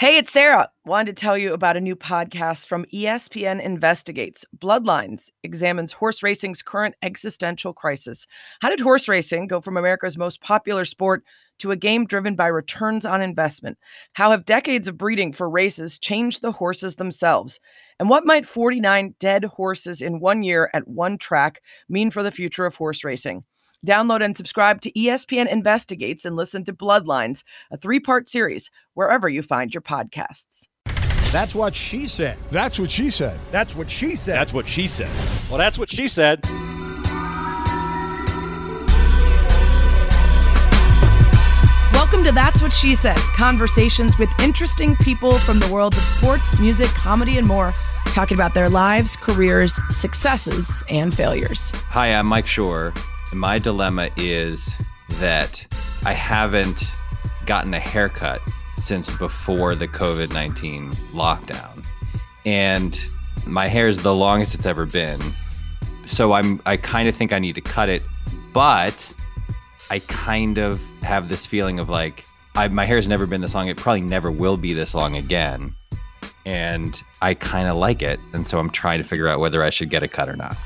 Hey, it's Sarah. Wanted to tell you about a new podcast from ESPN Investigates. Bloodlines examines horse racing's current existential crisis. How did horse racing go from America's most popular sport to a game driven by returns on investment? How have decades of breeding for races changed the horses themselves? And what might 49 dead horses in one year at one track mean for the future of horse racing? Download and subscribe to ESPN Investigates and listen to Bloodlines, a three part series, wherever you find your podcasts. That's what she said. That's what she said. That's what she said. That's what she said. Well, that's what she said. Welcome to That's What She Said conversations with interesting people from the world of sports, music, comedy, and more, talking about their lives, careers, successes, and failures. Hi, I'm Mike Schur. My dilemma is that I haven't gotten a haircut since before the COVID 19 lockdown. And my hair is the longest it's ever been. So I'm I kind of think I need to cut it, but I kind of have this feeling of like I, my hair's never been this long. It probably never will be this long again. And I kind of like it. And so I'm trying to figure out whether I should get a cut or not.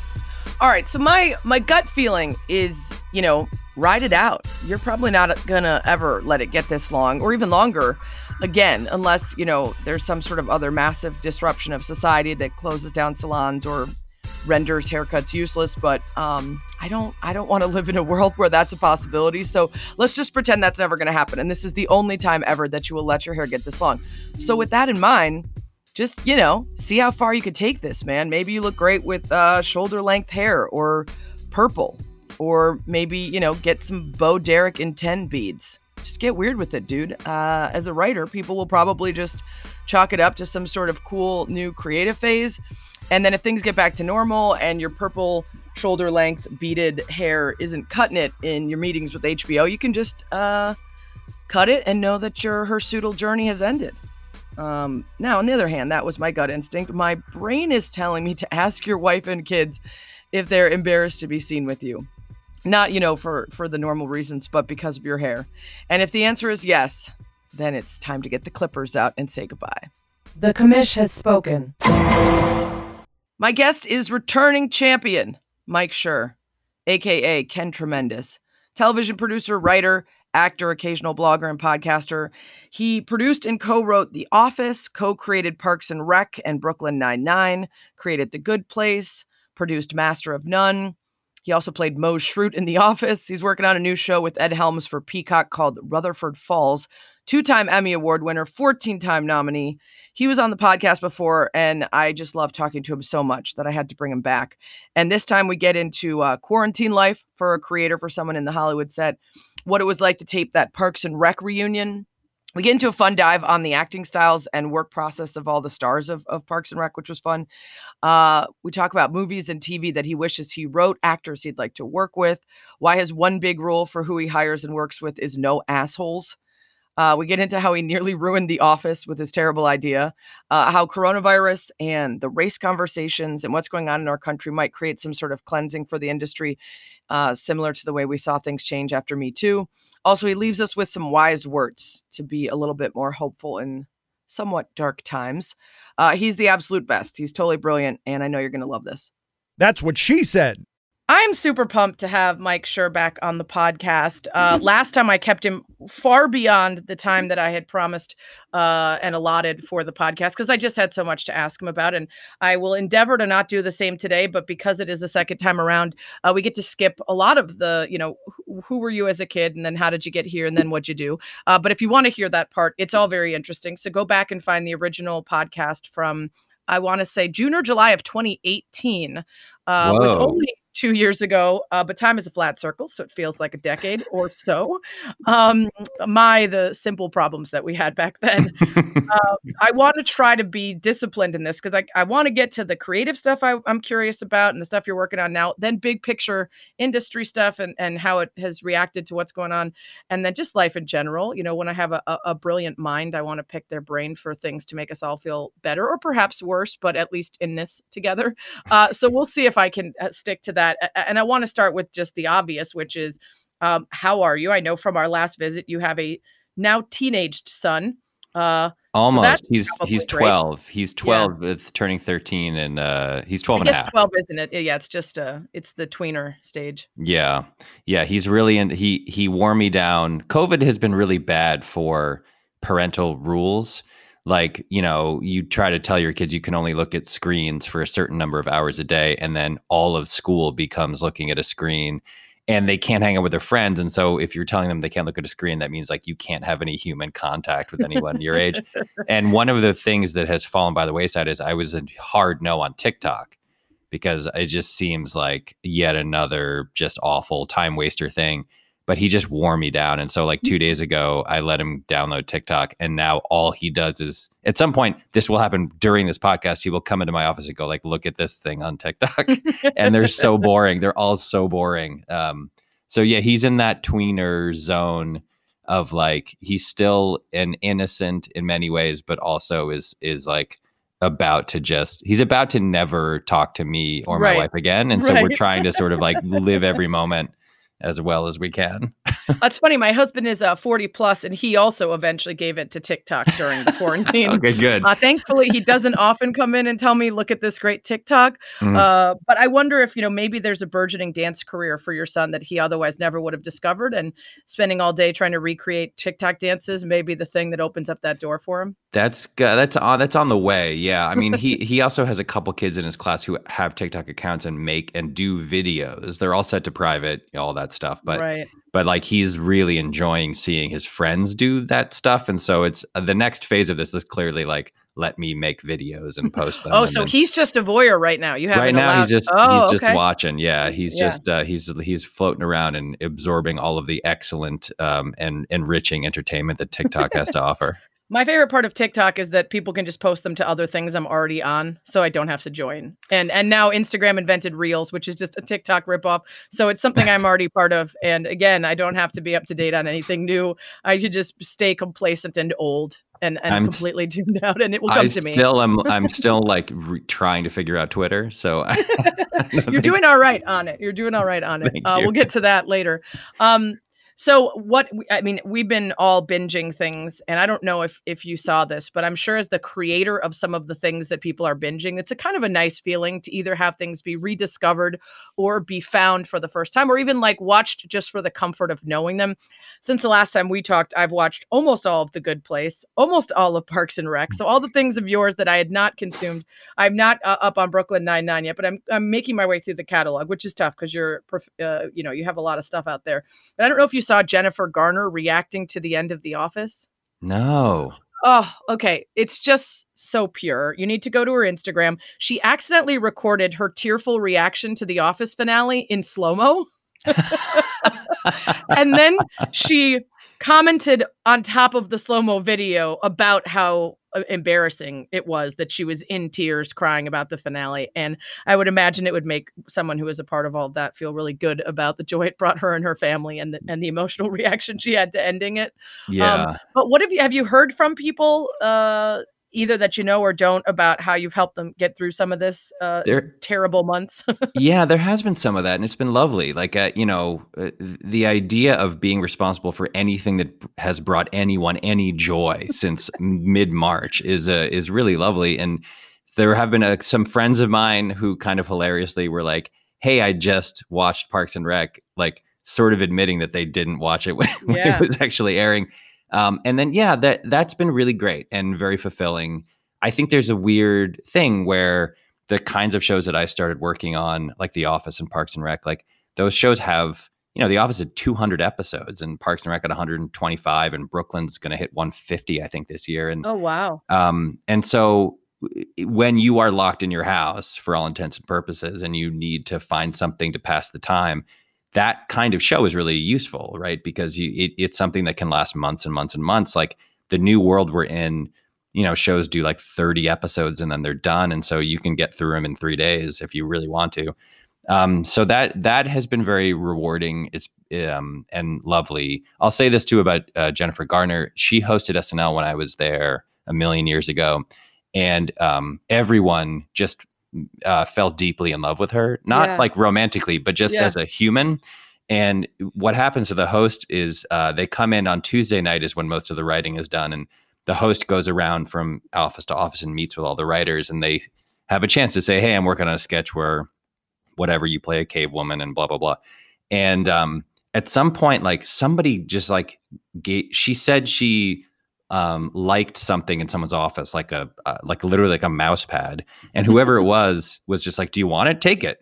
All right, so my my gut feeling is, you know, ride it out. You're probably not gonna ever let it get this long or even longer again, unless you know there's some sort of other massive disruption of society that closes down salons or renders haircuts useless. But um, I don't I don't want to live in a world where that's a possibility. So let's just pretend that's never gonna happen. And this is the only time ever that you will let your hair get this long. So with that in mind just you know see how far you could take this man. Maybe you look great with uh, shoulder length hair or purple or maybe you know get some bo derek in 10 beads. Just get weird with it dude. Uh, as a writer people will probably just chalk it up to some sort of cool new creative phase. And then if things get back to normal and your purple shoulder length beaded hair isn't cutting it in your meetings with hbo you can just uh, cut it and know that your hirsutal journey has ended um, now, on the other hand, that was my gut instinct. My brain is telling me to ask your wife and kids if they're embarrassed to be seen with you. Not, you know, for for the normal reasons, but because of your hair. And if the answer is yes, then it's time to get the clippers out and say goodbye. The commish has spoken. My guest is returning champion Mike Schur, aka Ken Tremendous, television producer, writer, actor, occasional blogger, and podcaster. He produced and co wrote The Office, co created Parks and Rec and Brooklyn Nine-Nine, created The Good Place, produced Master of None. He also played Mose Schrute in The Office. He's working on a new show with Ed Helms for Peacock called Rutherford Falls, two time Emmy Award winner, 14 time nominee. He was on the podcast before, and I just love talking to him so much that I had to bring him back. And this time we get into uh, quarantine life for a creator, for someone in the Hollywood set what it was like to tape that Parks and Rec reunion. We get into a fun dive on the acting styles and work process of all the stars of, of Parks and Rec, which was fun. Uh, we talk about movies and TV that he wishes he wrote, actors he'd like to work with, why his one big rule for who he hires and works with is no assholes. Uh, we get into how he nearly ruined the office with his terrible idea, uh, how coronavirus and the race conversations and what's going on in our country might create some sort of cleansing for the industry, uh, similar to the way we saw things change after Me Too. Also, he leaves us with some wise words to be a little bit more hopeful in somewhat dark times. Uh, he's the absolute best. He's totally brilliant, and I know you're going to love this. That's what she said. I'm super pumped to have Mike Schur back on the podcast. Uh, last time I kept him far beyond the time that I had promised uh, and allotted for the podcast because I just had so much to ask him about. And I will endeavor to not do the same today, but because it is the second time around, uh, we get to skip a lot of the, you know, who, who, were you as a kid and then how did you get here and then what'd you do? Uh, but if you want to hear that part, it's all very interesting. So go back and find the original podcast from I want to say June or July of 2018 uh, was only two years ago, uh, but time is a flat circle, so it feels like a decade or so. Um, my, the simple problems that we had back then. uh, I want to try to be disciplined in this because I, I want to get to the creative stuff I, am curious about and the stuff you're working on now, then big picture industry stuff and, and how it has reacted to what's going on, and then just life in general. You know, when I have a, a, a brilliant mind, I want to pick their brain for things to make us all feel better or perhaps worse, but at least in this together. Uh, so we'll see if I can uh, stick to that that. And I want to start with just the obvious, which is um, how are you? I know from our last visit you have a now teenaged son. Uh, Almost. that's he's he's great. 12. He's 12 with turning 13 and uh he's 12 I and a half. 12 isn't it? Yeah, it's just uh it's the tweener stage. Yeah. Yeah, he's really in he he wore me down. COVID has been really bad for parental rules. Like, you know, you try to tell your kids you can only look at screens for a certain number of hours a day and then all of school becomes looking at a screen and they can't hang out with their friends and so if you're telling them they can't look at a screen that means like you can't have any human contact with anyone your age. And one of the things that has fallen by the wayside is I was a hard no on TikTok because it just seems like yet another just awful time waster thing. But he just wore me down. And so, like two days ago, I let him download TikTok. And now all he does is at some point, this will happen during this podcast. He will come into my office and go, like, look at this thing on TikTok. and they're so boring. They're all so boring. Um, so yeah, he's in that tweener zone of like he's still an innocent in many ways, but also is is like about to just he's about to never talk to me or my Right. wife again. And so we're trying to sort of like live every moment as well as we can. That's funny. My husband is uh 40 plus and he also eventually gave it to TikTok during the quarantine. Okay, good. Uh, thankfully, he doesn't often come in and tell me, "Look at this great TikTok." Mhm. Uh, but I wonder if you know maybe there's a burgeoning dance career for your son that he otherwise never would have discovered, and spending all day trying to recreate TikTok dances may be the thing that opens up that door for him. That's good. That's on. That's on the way. Yeah. I mean, he he also has a couple kids in his class who have TikTok accounts and make and do videos. They're all set to private, all that stuff. But right. but like he's really enjoying seeing his friends do that stuff, and so it's uh, the next phase of this is clearly like let me make videos and post them. Oh, so then- he's just a voyeur right now. You haven't right now allowed- he's just oh, he's just okay. watching. Yeah, he's Yeah. just uh, he's he's floating around and absorbing all of the excellent um, and enriching entertainment that TikTok has to offer. My favorite part of TikTok is that people can just post them to other things I'm already on, so I don't have to join. And and now Instagram invented Reels, which is just a TikTok ripoff. So it's something I'm already part of. And again, I don't have to be up to date on anything new. I should just stay complacent and old and, and I'm completely tuned out, and it will come I to me. still I'm I'm still like re- trying to figure out Twitter. So I, I You're doing all right on it. You're doing all right on it. Uh, we'll get to that later. Um, so what I mean, we've been all binging things, and I don't know if if you saw this, but I'm sure as the creator of some of the things that people are binging, it's a kind of a nice feeling to either have things be rediscovered or be found for the first time, or even like watched just for the comfort of knowing them. Since the last time we talked, I've watched almost all of The Good Place, almost all of Parks and Rec, so all the things of yours that I had not consumed. I'm not uh, up on Brooklyn Nine Nine yet, but I'm I'm making my way through the catalog, which is tough because you're uh, you know you have a lot of stuff out there. And I don't know if you saw Jennifer Garner reacting to the end of The Office. no. Oh, okay. It's just so pure. You need to go to her Instagram. She accidentally recorded her tearful reaction to the Office finale in slow mo. and then she commented on top of the slow mo video about how embarrassing it was that she was in tears crying about the finale. And I would imagine it would make someone who is a part of all of that feel really good about the joy it brought her and her family and the, and the emotional reaction she had to ending it. Yeah. But what have you have you heard from people uh either that you know or don't about how you've helped them get through some of this uh there terrible months? yeah, there has been some of that, and it's been lovely. Like, uh, you know, uh, the idea of being responsible for anything that has brought anyone any joy since mid March is uh, is really lovely. And there have been uh, some friends of mine who kind of hilariously were like, "Hey, I just watched Parks and Rec," like sort of admitting that they didn't watch it when, when it was actually airing. Um, and then, yeah, that that's been really great and very fulfilling. I think there's a weird thing where the kinds of shows that I started working on, like The Office and Parks and Rec, like those shows have, you know, The Office had 200 episodes and Parks and Rec at 125, and Brooklyn's going to hit 150, I think, this year. And oh wow. um, and so when you are locked in your house for all intents and purposes, and you need to find something to pass the time, that kind of show is really useful, right? Because you, it, it's something that can last months and months and months. Like the new world we're in, you know, shows do like 30 episodes and then they're done, and so you can get through them in three days if you really want to. Um, so that that has been very rewarding. It's um, and lovely. I'll say this too about uh, Jennifer Garner. She hosted SNL when I was there a million years ago, and um, everyone just uh, fell deeply in love with her. Not Yeah. like romantically, but just Yeah. as a human. And what happens to the host is uh, they come in on Tuesday night is when most of the writing is done, and the host goes around from office to office and meets with all the writers, and they have a chance to say, "Hey, I'm working on a sketch where whatever you play a cave woman and blah blah blah." And um, at some point, like somebody just like gave, she said she um, liked something in someone's office, like a uh, like literally like a mouse pad, and whoever it was was just like, "Do you want it? Take it."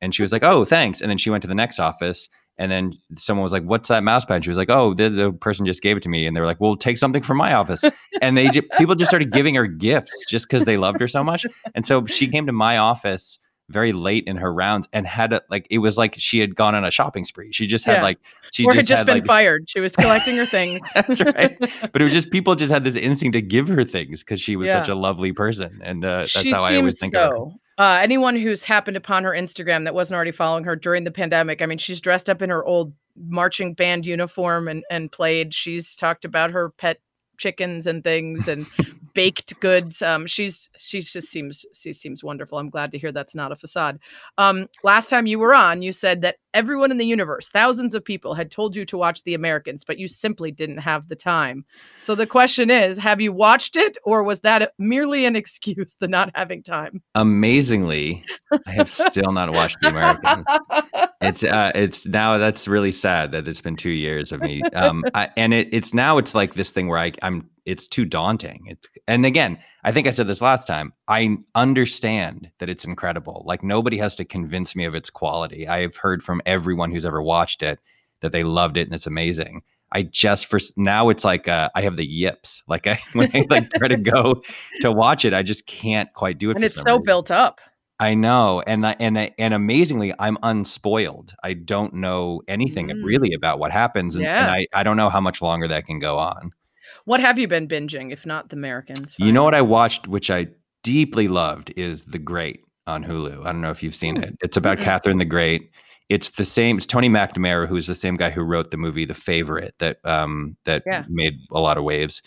And she was like, "Oh, thanks." And then she went to the next office, and then someone was like, "What's that mouse pad?" She was like, "Oh, the, the person just gave it to me." And they were like, "Well, take something from my office." And they people just started giving her gifts just because they loved her so much. And so she came to my office very late in her rounds and had a, like it was like she had gone on a shopping spree. She just had Yeah. like she or just had just been like, fired. She was collecting her things. That's right. But it was just people just had this instinct to give her things because she was such a lovely person, and uh, that's she how I always think of her. so. Uh, anyone who's happened upon her Instagram that wasn't already following her during the pandemic, I mean, she's dressed up in her old marching band uniform and and played. She's talked about her pet chickens and things and baked goods. Um, she's she's just seems she seems wonderful. I'm glad to hear that's not a facade. Um, last time you were on, you said that everyone in the universe, thousands of people, had told you to watch The Americans, but you simply didn't have the time. So the question is, have you watched it, or was that merely an excuse, the not having time? Amazingly, I have still not watched The Americans. It's uh, it's now that's really sad that it's been two years of me. Um, I, and it, it's now it's like this thing where I I'm it's too daunting. It's and again, I think I said this last time. I understand that it's incredible. Like nobody has to convince me of its quality. I have heard from everyone who's ever watched it that they loved it and it's amazing. I just for now it's like uh, I have the yips. Like I when I like try to go to watch it, I just can't quite do it. and it's so reason. built up. I know, and I- and I- and amazingly, I'm unspoiled. I don't know anything Mm. really about what happens, and, and I I don't know how much longer that can go on. What have you been binging, if not The Americans? You know what I watched, which I deeply loved, is The Great on Hulu. I don't know if you've seen Ooh. it. It's about. Catherine the Great. It's the same. It's Tony McNamara, who's the same guy who wrote the movie The Favorite that um that Yeah. made a lot of waves.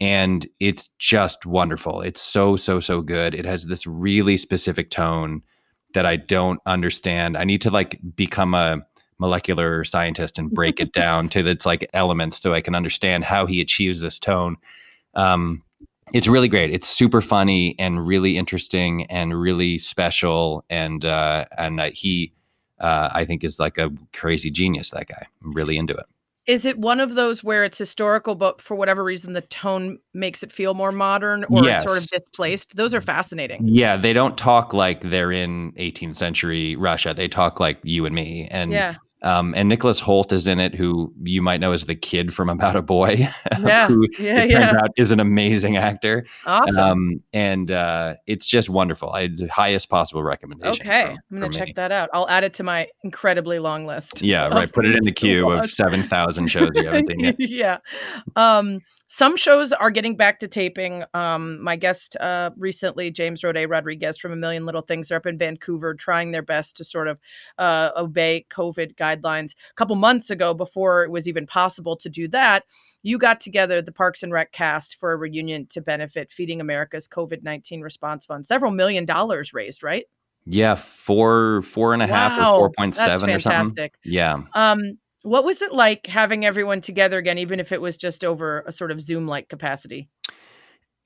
And it's just wonderful. It's so so so good. It has this really specific tone that I don't understand. I need to like become a molecular scientist and break it down to its like elements so I can understand how he achieves this tone. Um, it's really great. It's super funny and really interesting and really special. And uh, and uh, he, uh, I think, is like a crazy genius. That guy. I'm really into it. Is it one of those where it's historical, but for whatever reason the tone makes it feel more modern, or it's sort of displaced? Those are fascinating. Yeah, they don't talk like they're in 18th century Russia. They talk like you and me. And Yeah, um, and Nicholas Hoult is in it, who you might know as the kid from About a Boy, Yeah, who yeah, it turns yeah. out is an amazing actor. awesome. Um, and uh, it's just wonderful. I the highest possible recommendation. okay, from- I'm gonna check me. that out. I'll add it to my incredibly long list. Yeah, right. Put it in the queue of seven thousand shows you haven't seen yet. yeah. Um, some shows are getting back to taping. Um, my guest uh, recently, James Roday Rodriguez from A Million Little Things, are up in Vancouver trying their best to sort of uh, obey COVID guidelines. A couple months ago, before it was even possible to do that, you got together the Parks and Rec cast for a reunion to benefit Feeding America's COVID 19 response fund. Several million dollars raised, right? Yeah, four, four and a half, Wow, or four point seven or something. fantastic. Yeah. Um, what was it like having everyone together again, even if it was just over a sort of Zoom like capacity?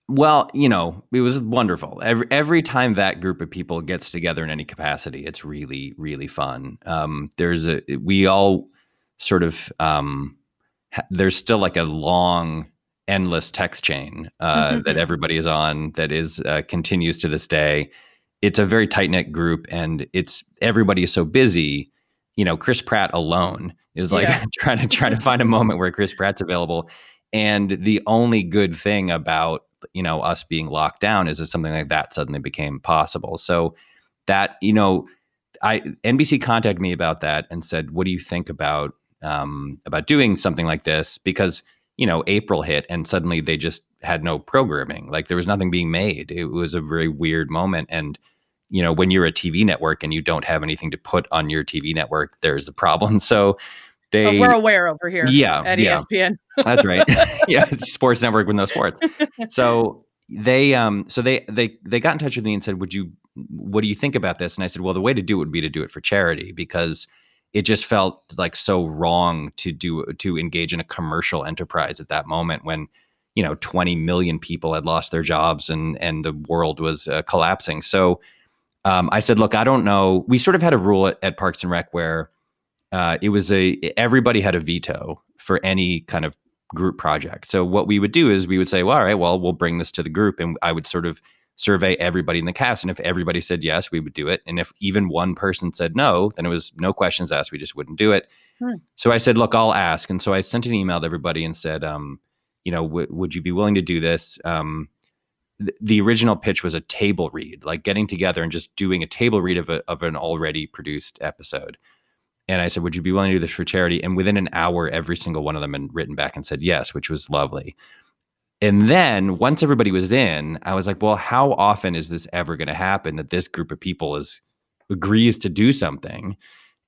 Well, you know, it was wonderful. Every every time that group of people gets together in any capacity, it's really really fun. Um, there's a we all sort of um, ha- there's still like a long endless text chain uh, that everybody is on that is uh, continues to this day. It's a very tight knit group, and it's everybody is so busy. You know, Chris Pratt alone is like Yeah. trying to try to find a moment where Chris Pratt's available. And the only good thing about you know us being locked down is that something like that suddenly became possible. So that you know, I NBC contacted me about that and said, "What do you think about um, about doing something like this?" Because you know, April hit and suddenly they just had no programming. Like there was nothing being made. It was a very weird moment. And you know, when you're a TV network and you don't have anything to put on your TV network, there's a problem. So They, we're aware over here yeah, at yeah. ESPN. that's right. yeah, it's sports network with no sports. So they um so they they they got in touch with me and said, "Would you what do you think about this?" And I said, "Well, the way to do it would be to do it for charity because it just felt like so wrong to do to engage in a commercial enterprise at that moment when you know 20 million people had lost their jobs and and the world was uh, collapsing. So um, I said, look, I don't know. We sort of had a rule at, at Parks and Rec where uh, it was a everybody had a veto for any kind of group project. So what we would do is we would say, well, all right, well, we'll bring this to the group, and I would sort of survey everybody in the cast. And if everybody said yes, we would do it. And if even one person said no, then it was no questions asked. We just wouldn't do it. Hmm. So I said, look, I'll ask. And so I sent an email to everybody and said, um, you know, w- would you be willing to do this? Um, th- the original pitch was a table read, like getting together and just doing a table read of, a, of an already produced episode. And I said, Would you be willing to do this for charity? And within an hour, every single one of them had written back and said yes, which was lovely. And then once everybody was in, I was like, Well, how often is this ever going to happen that this group of people is agrees to do something?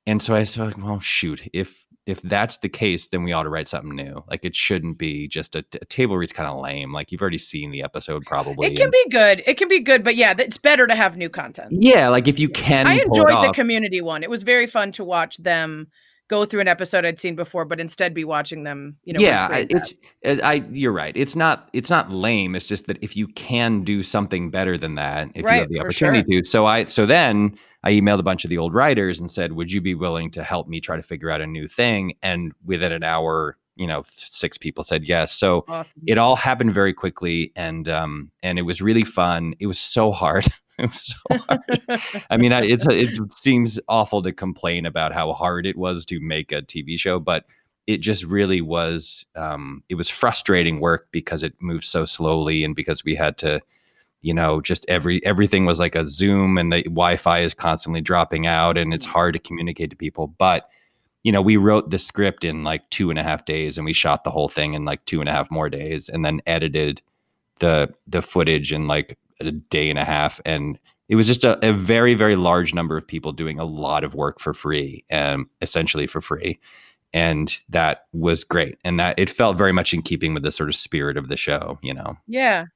And so I said, Well, shoot, if if that's the case, then we ought to write something new. Like it shouldn't be just a, a table read's kind of lame. Like you've already seen the episode, probably. It can and, be good. It can be good, but yeah, it's better to have new content. Yeah, like if you can. I enjoyed the community one. It was very fun to watch them go through an episode I'd seen before, but instead be watching them. You know. Yeah, it's. Uh, I. You're right. It's not. It's not lame. It's just that if you can do something better than that, if right, you have the opportunity sure. to. So I. So then I emailed a bunch of the old writers and said, "Would you be willing to help me try to figure out a new thing?" And within an hour, you know, six people said yes. So awesome. it all happened very quickly, and um, and it was really fun. It was so hard. it was so hard. I mean, I, it's it seems awful to complain about how hard it was to make a TV show, but it just really was. Um, it was frustrating work because it moved so slowly, and because we had to you know just every everything was like a zoom and the wi-fi is constantly dropping out and it's mm. hard to communicate to people. But you know we wrote the script in like two and a half days and we shot the whole thing in like two and a half more days and then edited the the footage in like a day and a half. And it was just a, a very very large number of people doing a lot of work for free and essentially for free and that was great. And that it felt very much in keeping with the sort of spirit of the show you know? Yeah.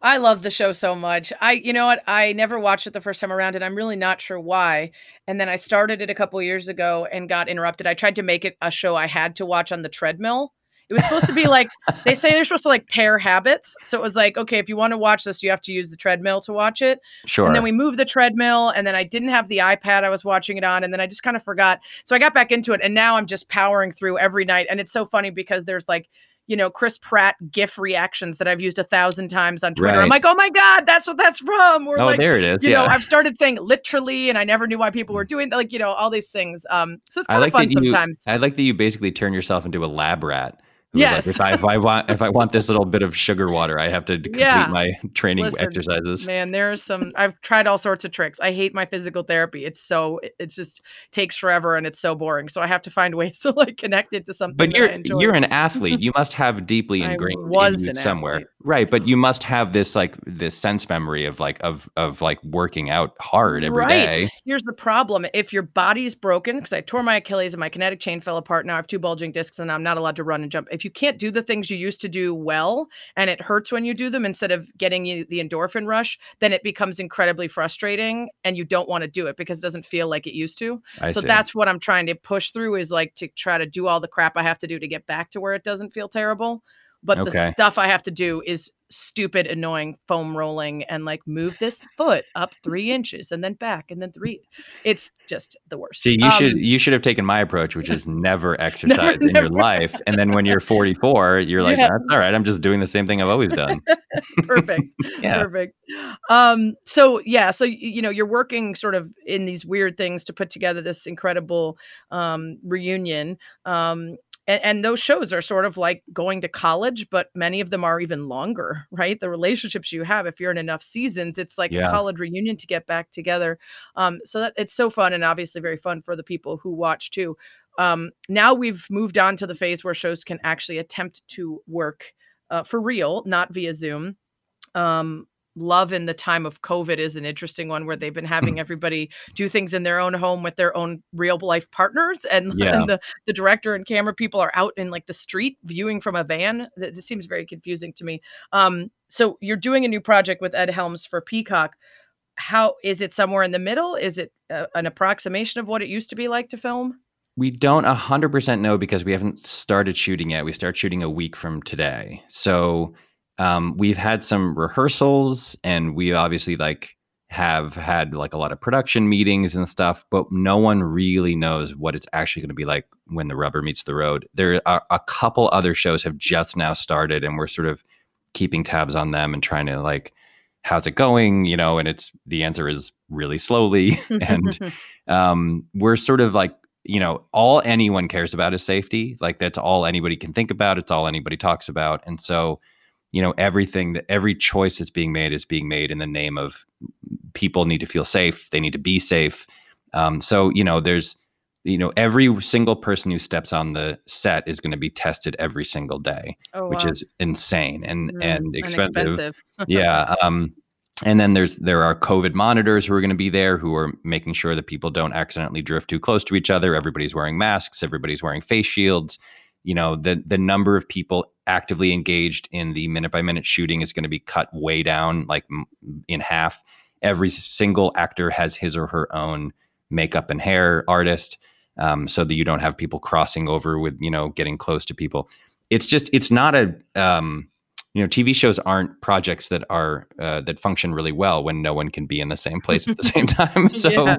I love the show so much. I you know what? I never watched it the first time around and i'm really not sure why. And then i started it a couple years ago and got interrupted. I tried to make it a show i had to watch on the treadmill it was supposed to be like they say they're supposed to like pair habits. So it was like, okay, if you want to watch this, you have to use the treadmill to watch it. Sure. And then we moved the treadmill, and then I didn't have the iPad I was watching it on, and then I just kind of forgot. So I got back into it, and now I'm just powering through every night. And it's so funny because there's like you know, Chris Pratt GIF reactions that I've used a thousand times on Twitter. Right. I'm like, oh my God, that's what that's from. Or oh, like, there it is. You yeah. know, I've started saying literally, and I never knew why people were doing like, you know, all these things. Um, so it's kind like of fun sometimes. I like that you basically turn yourself into a lab rat Yes. Like, if, I, if I want if I want this little bit of sugar water, I have to complete yeah. my training Listen, exercises. Man, there's some. I've tried all sorts of tricks. I hate my physical therapy. It's so it's just takes forever and it's so boring. So I have to find ways to like connect it to something. But you're you're an athlete. You must have deeply ingrained was in somewhere, athlete. right? But you mm-hmm. must have this like this sense memory of like of of like working out hard every right. day. Here's the problem: if your body's broken, because I tore my Achilles and my kinetic chain fell apart. Now I have two bulging discs and I'm not allowed to run and jump. If if you can't do the things you used to do well and it hurts when you do them instead of getting you the endorphin rush, then it becomes incredibly frustrating and you don't want to do it because it doesn't feel like it used to. I so see. that's what I'm trying to push through is like to try to do all the crap I have to do to get back to where it doesn't feel terrible. But okay. the stuff I have to do is stupid, annoying foam rolling and like move this foot up three inches and then back and then three. It's just the worst. See, you um, should you should have taken my approach, which is never exercise never, in never. your life. And then when you're 44, you're like, yeah. that's all right. I'm just doing the same thing I've always done. Perfect. yeah. Perfect. Um, so yeah, so you know, you're working sort of in these weird things to put together this incredible um reunion. Um, and, and, those shows are sort of like going to college but many of them are even longer right? The relationships you have if you're in enough seasons it's like yeah. a college reunion to get back together. Um, so that it's so fun and obviously very fun for the people who watch too. Um, now we've moved on to the phase where shows can actually attempt to work uh, for real not via zoom. Um, love in the time of COVID is an interesting one where they've been having hmm. everybody do things in their own home with their own real life partners. And, yeah. and the, the director and camera people are out in like the street viewing from a van. This seems very confusing to me. Um, so you're doing a new project with Ed Helms for Peacock. How is it somewhere in the middle? Is it uh, an approximation of what it used to be like to film? We don't 100% know because we haven't started shooting yet. We start shooting a week from today. So um, we've had some rehearsals, and we obviously like have had like a lot of production meetings and stuff, but no one really knows what it's actually going to be like when the rubber meets the road. There are a couple other shows have just now started, and we're sort of keeping tabs on them and trying to like, how's it going? You know, and it's the answer is really slowly, and um, we're sort of like you know, all anyone cares about is safety. Like that's all anybody can think about. It's all anybody talks about. And so, you know, everything that every choice that's being made is being made in the name of people need to feel safe. They need to be safe. Um, so, you know, there's, you know, every single person who steps on the set is going to be tested every single day, oh, which wow. is insane and mm, and expensive. And expensive. yeah. Um, and then there's there are COVID monitors who are going to be there who are making sure that people don't accidentally drift too close to each other. Everybody's wearing masks. Everybody's wearing face shields. You know the the number of people actively engaged in the minute by minute shooting is going to be cut way down, like in half. Every single actor has his or her own makeup and hair artist, um, so that you don't have people crossing over with you know getting close to people. It's just it's not a um, you know tv shows aren't projects that are uh, that function really well when no one can be in the same place at the same time so yeah.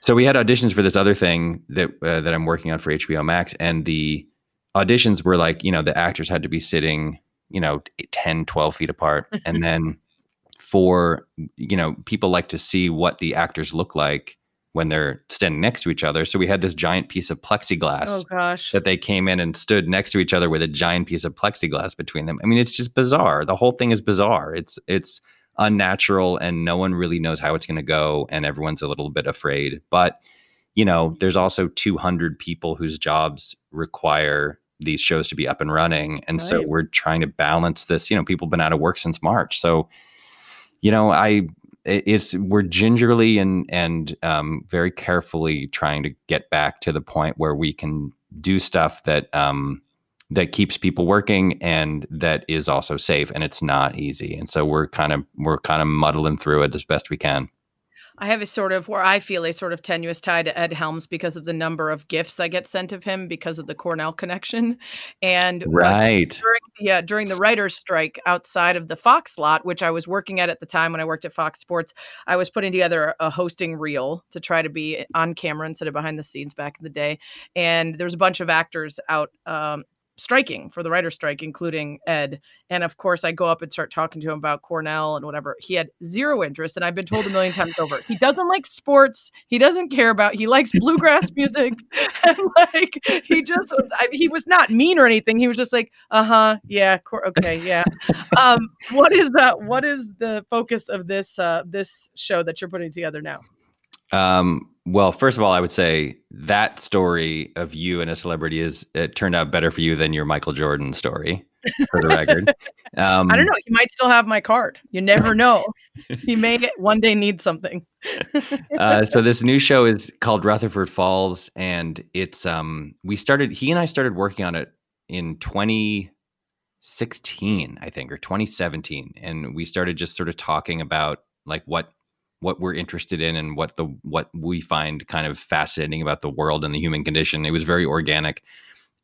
so we had auditions for this other thing that uh, that i'm working on for hbo max and the auditions were like you know the actors had to be sitting you know 10 12 feet apart and then for you know people like to see what the actors look like when they're standing next to each other. So we had this giant piece of plexiglass oh, gosh. that they came in and stood next to each other with a giant piece of plexiglass between them. I mean, it's just bizarre. The whole thing is bizarre. It's it's unnatural and no one really knows how it's going to go and everyone's a little bit afraid. But, you know, there's also 200 people whose jobs require these shows to be up and running. And right. so we're trying to balance this, you know, people have been out of work since March. So, you know, I it's we're gingerly and and um, very carefully trying to get back to the point where we can do stuff that um, that keeps people working and that is also safe and it's not easy and so we're kind of we're kind of muddling through it as best we can I have a sort of where I feel a sort of tenuous tie to Ed Helms because of the number of gifts I get sent of him because of the Cornell connection. And right uh, during, yeah, during the writers' strike outside of the Fox lot, which I was working at at the time when I worked at Fox Sports, I was putting together a hosting reel to try to be on camera instead of behind the scenes back in the day. And there's a bunch of actors out um, striking for the writer strike, including Ed. And of course, I go up and start talking to him about Cornell and whatever. He had zero interest, and I've been told a million times over. He doesn't like sports. He doesn't care about. He likes bluegrass music, and like he just was. I, he was not mean or anything. He was just like, uh huh, yeah, cor- okay, yeah. Um, what is that? What is the focus of this uh, this show that you're putting together now? Um, well, first of all, I would say that story of you and a celebrity is it turned out better for you than your Michael Jordan story, for the record. Um, I don't know. You might still have my card. You never know. he may one day need something. uh, so this new show is called Rutherford Falls, and it's um we started. He and I started working on it in 2016, I think, or 2017, and we started just sort of talking about like what what we're interested in and what the what we find kind of fascinating about the world and the human condition. It was very organic,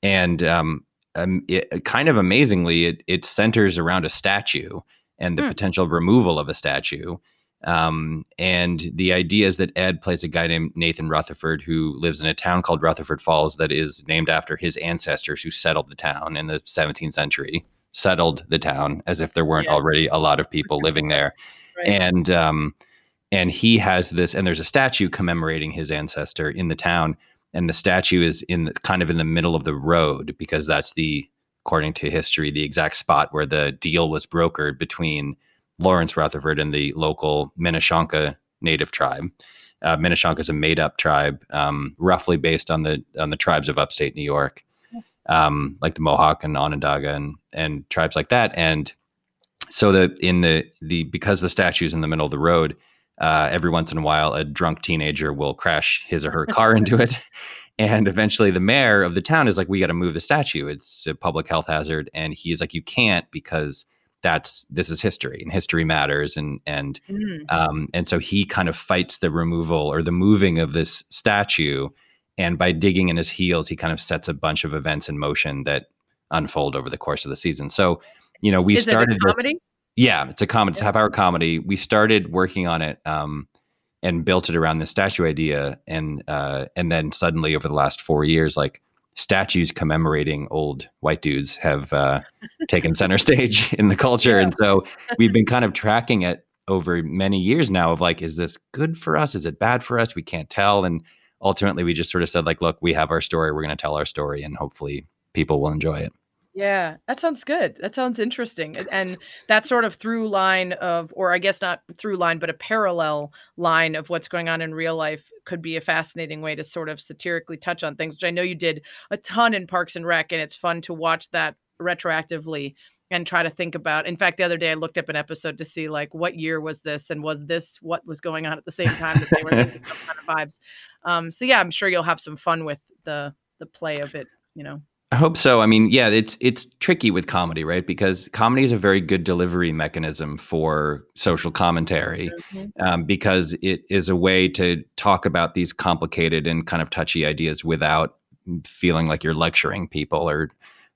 and um, um it, kind of amazingly, it it centers around a statue and the mm. potential removal of a statue. Um, and the idea is that Ed plays a guy named Nathan Rutherford who lives in a town called Rutherford Falls that is named after his ancestors who settled the town in the 17th century. Settled the town as if there weren't yes. already a lot of people living there, right. and um, and he has this and there's a statue commemorating his ancestor in the town and the statue is in the, kind of in the middle of the road because that's the according to history the exact spot where the deal was brokered between Lawrence Rutherford and the local Minishonka native tribe. Uh, Minishonka is a made-up tribe, um, roughly based on the on the tribes of upstate New York, um, like the Mohawk and Onondaga and and tribes like that. And so the in the the because the statue is in the middle of the road, uh, every once in a while, a drunk teenager will crash his or her car into it. And eventually, the mayor of the town is like, "We got to move the statue. It's a public health hazard." And he's like, "You can't because that's this is history, and history matters." And and mm. um, and so he kind of fights the removal or the moving of this statue. And by digging in his heels, he kind of sets a bunch of events in motion that unfold over the course of the season. So you know, we Is started it a comedy? This, yeah, it's a comedy. It's a half hour comedy. We started working on it um, and built it around the statue idea, and uh, and then suddenly over the last four years, like statues commemorating old white dudes have uh, taken center stage in the culture, yeah. and so we've been kind of tracking it over many years now. Of like, is this good for us? Is it bad for us? We can't tell, and ultimately, we just sort of said like, look, we have our story. We're going to tell our story, and hopefully, people will enjoy it. Yeah, that sounds good. That sounds interesting. And that sort of through line of, or I guess not through line, but a parallel line of what's going on in real life could be a fascinating way to sort of satirically touch on things, which I know you did a ton in Parks and Rec, and it's fun to watch that retroactively and try to think about. In fact, the other day I looked up an episode to see like what year was this and was this what was going on at the same time that they were kind of vibes. Um, so yeah, I'm sure you'll have some fun with the the play of it, you know. I hope so. I mean, yeah, it's it's tricky with comedy, right? Because comedy is a very good delivery mechanism for social commentary, mm-hmm. um, because it is a way to talk about these complicated and kind of touchy ideas without feeling like you're lecturing people or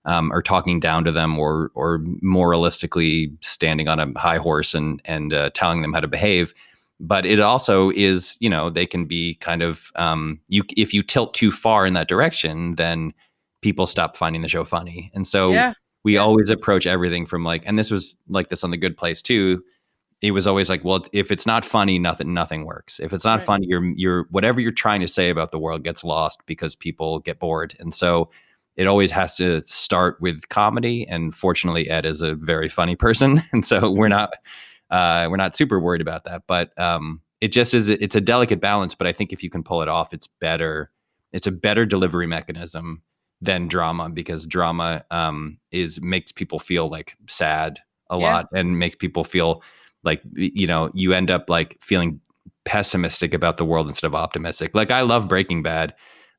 um, or talking down to them or or moralistically standing on a high horse and and uh, telling them how to behave. But it also is, you know, they can be kind of um, you if you tilt too far in that direction, then people stop finding the show funny. And so yeah. we yeah. always approach everything from like, and this was like this on the good place too. It was always like, well, if it's not funny, nothing, nothing works. If it's not right. funny, you're, you're, whatever you're trying to say about the world gets lost because people get bored. And so it always has to start with comedy. And fortunately, Ed is a very funny person. And so we're not, uh, we're not super worried about that. But um, it just is, it's a delicate balance. But I think if you can pull it off, it's better. It's a better delivery mechanism than drama because drama um, is makes people feel like sad a yeah. lot and makes people feel like you know you end up like feeling pessimistic about the world instead of optimistic. Like I love Breaking Bad,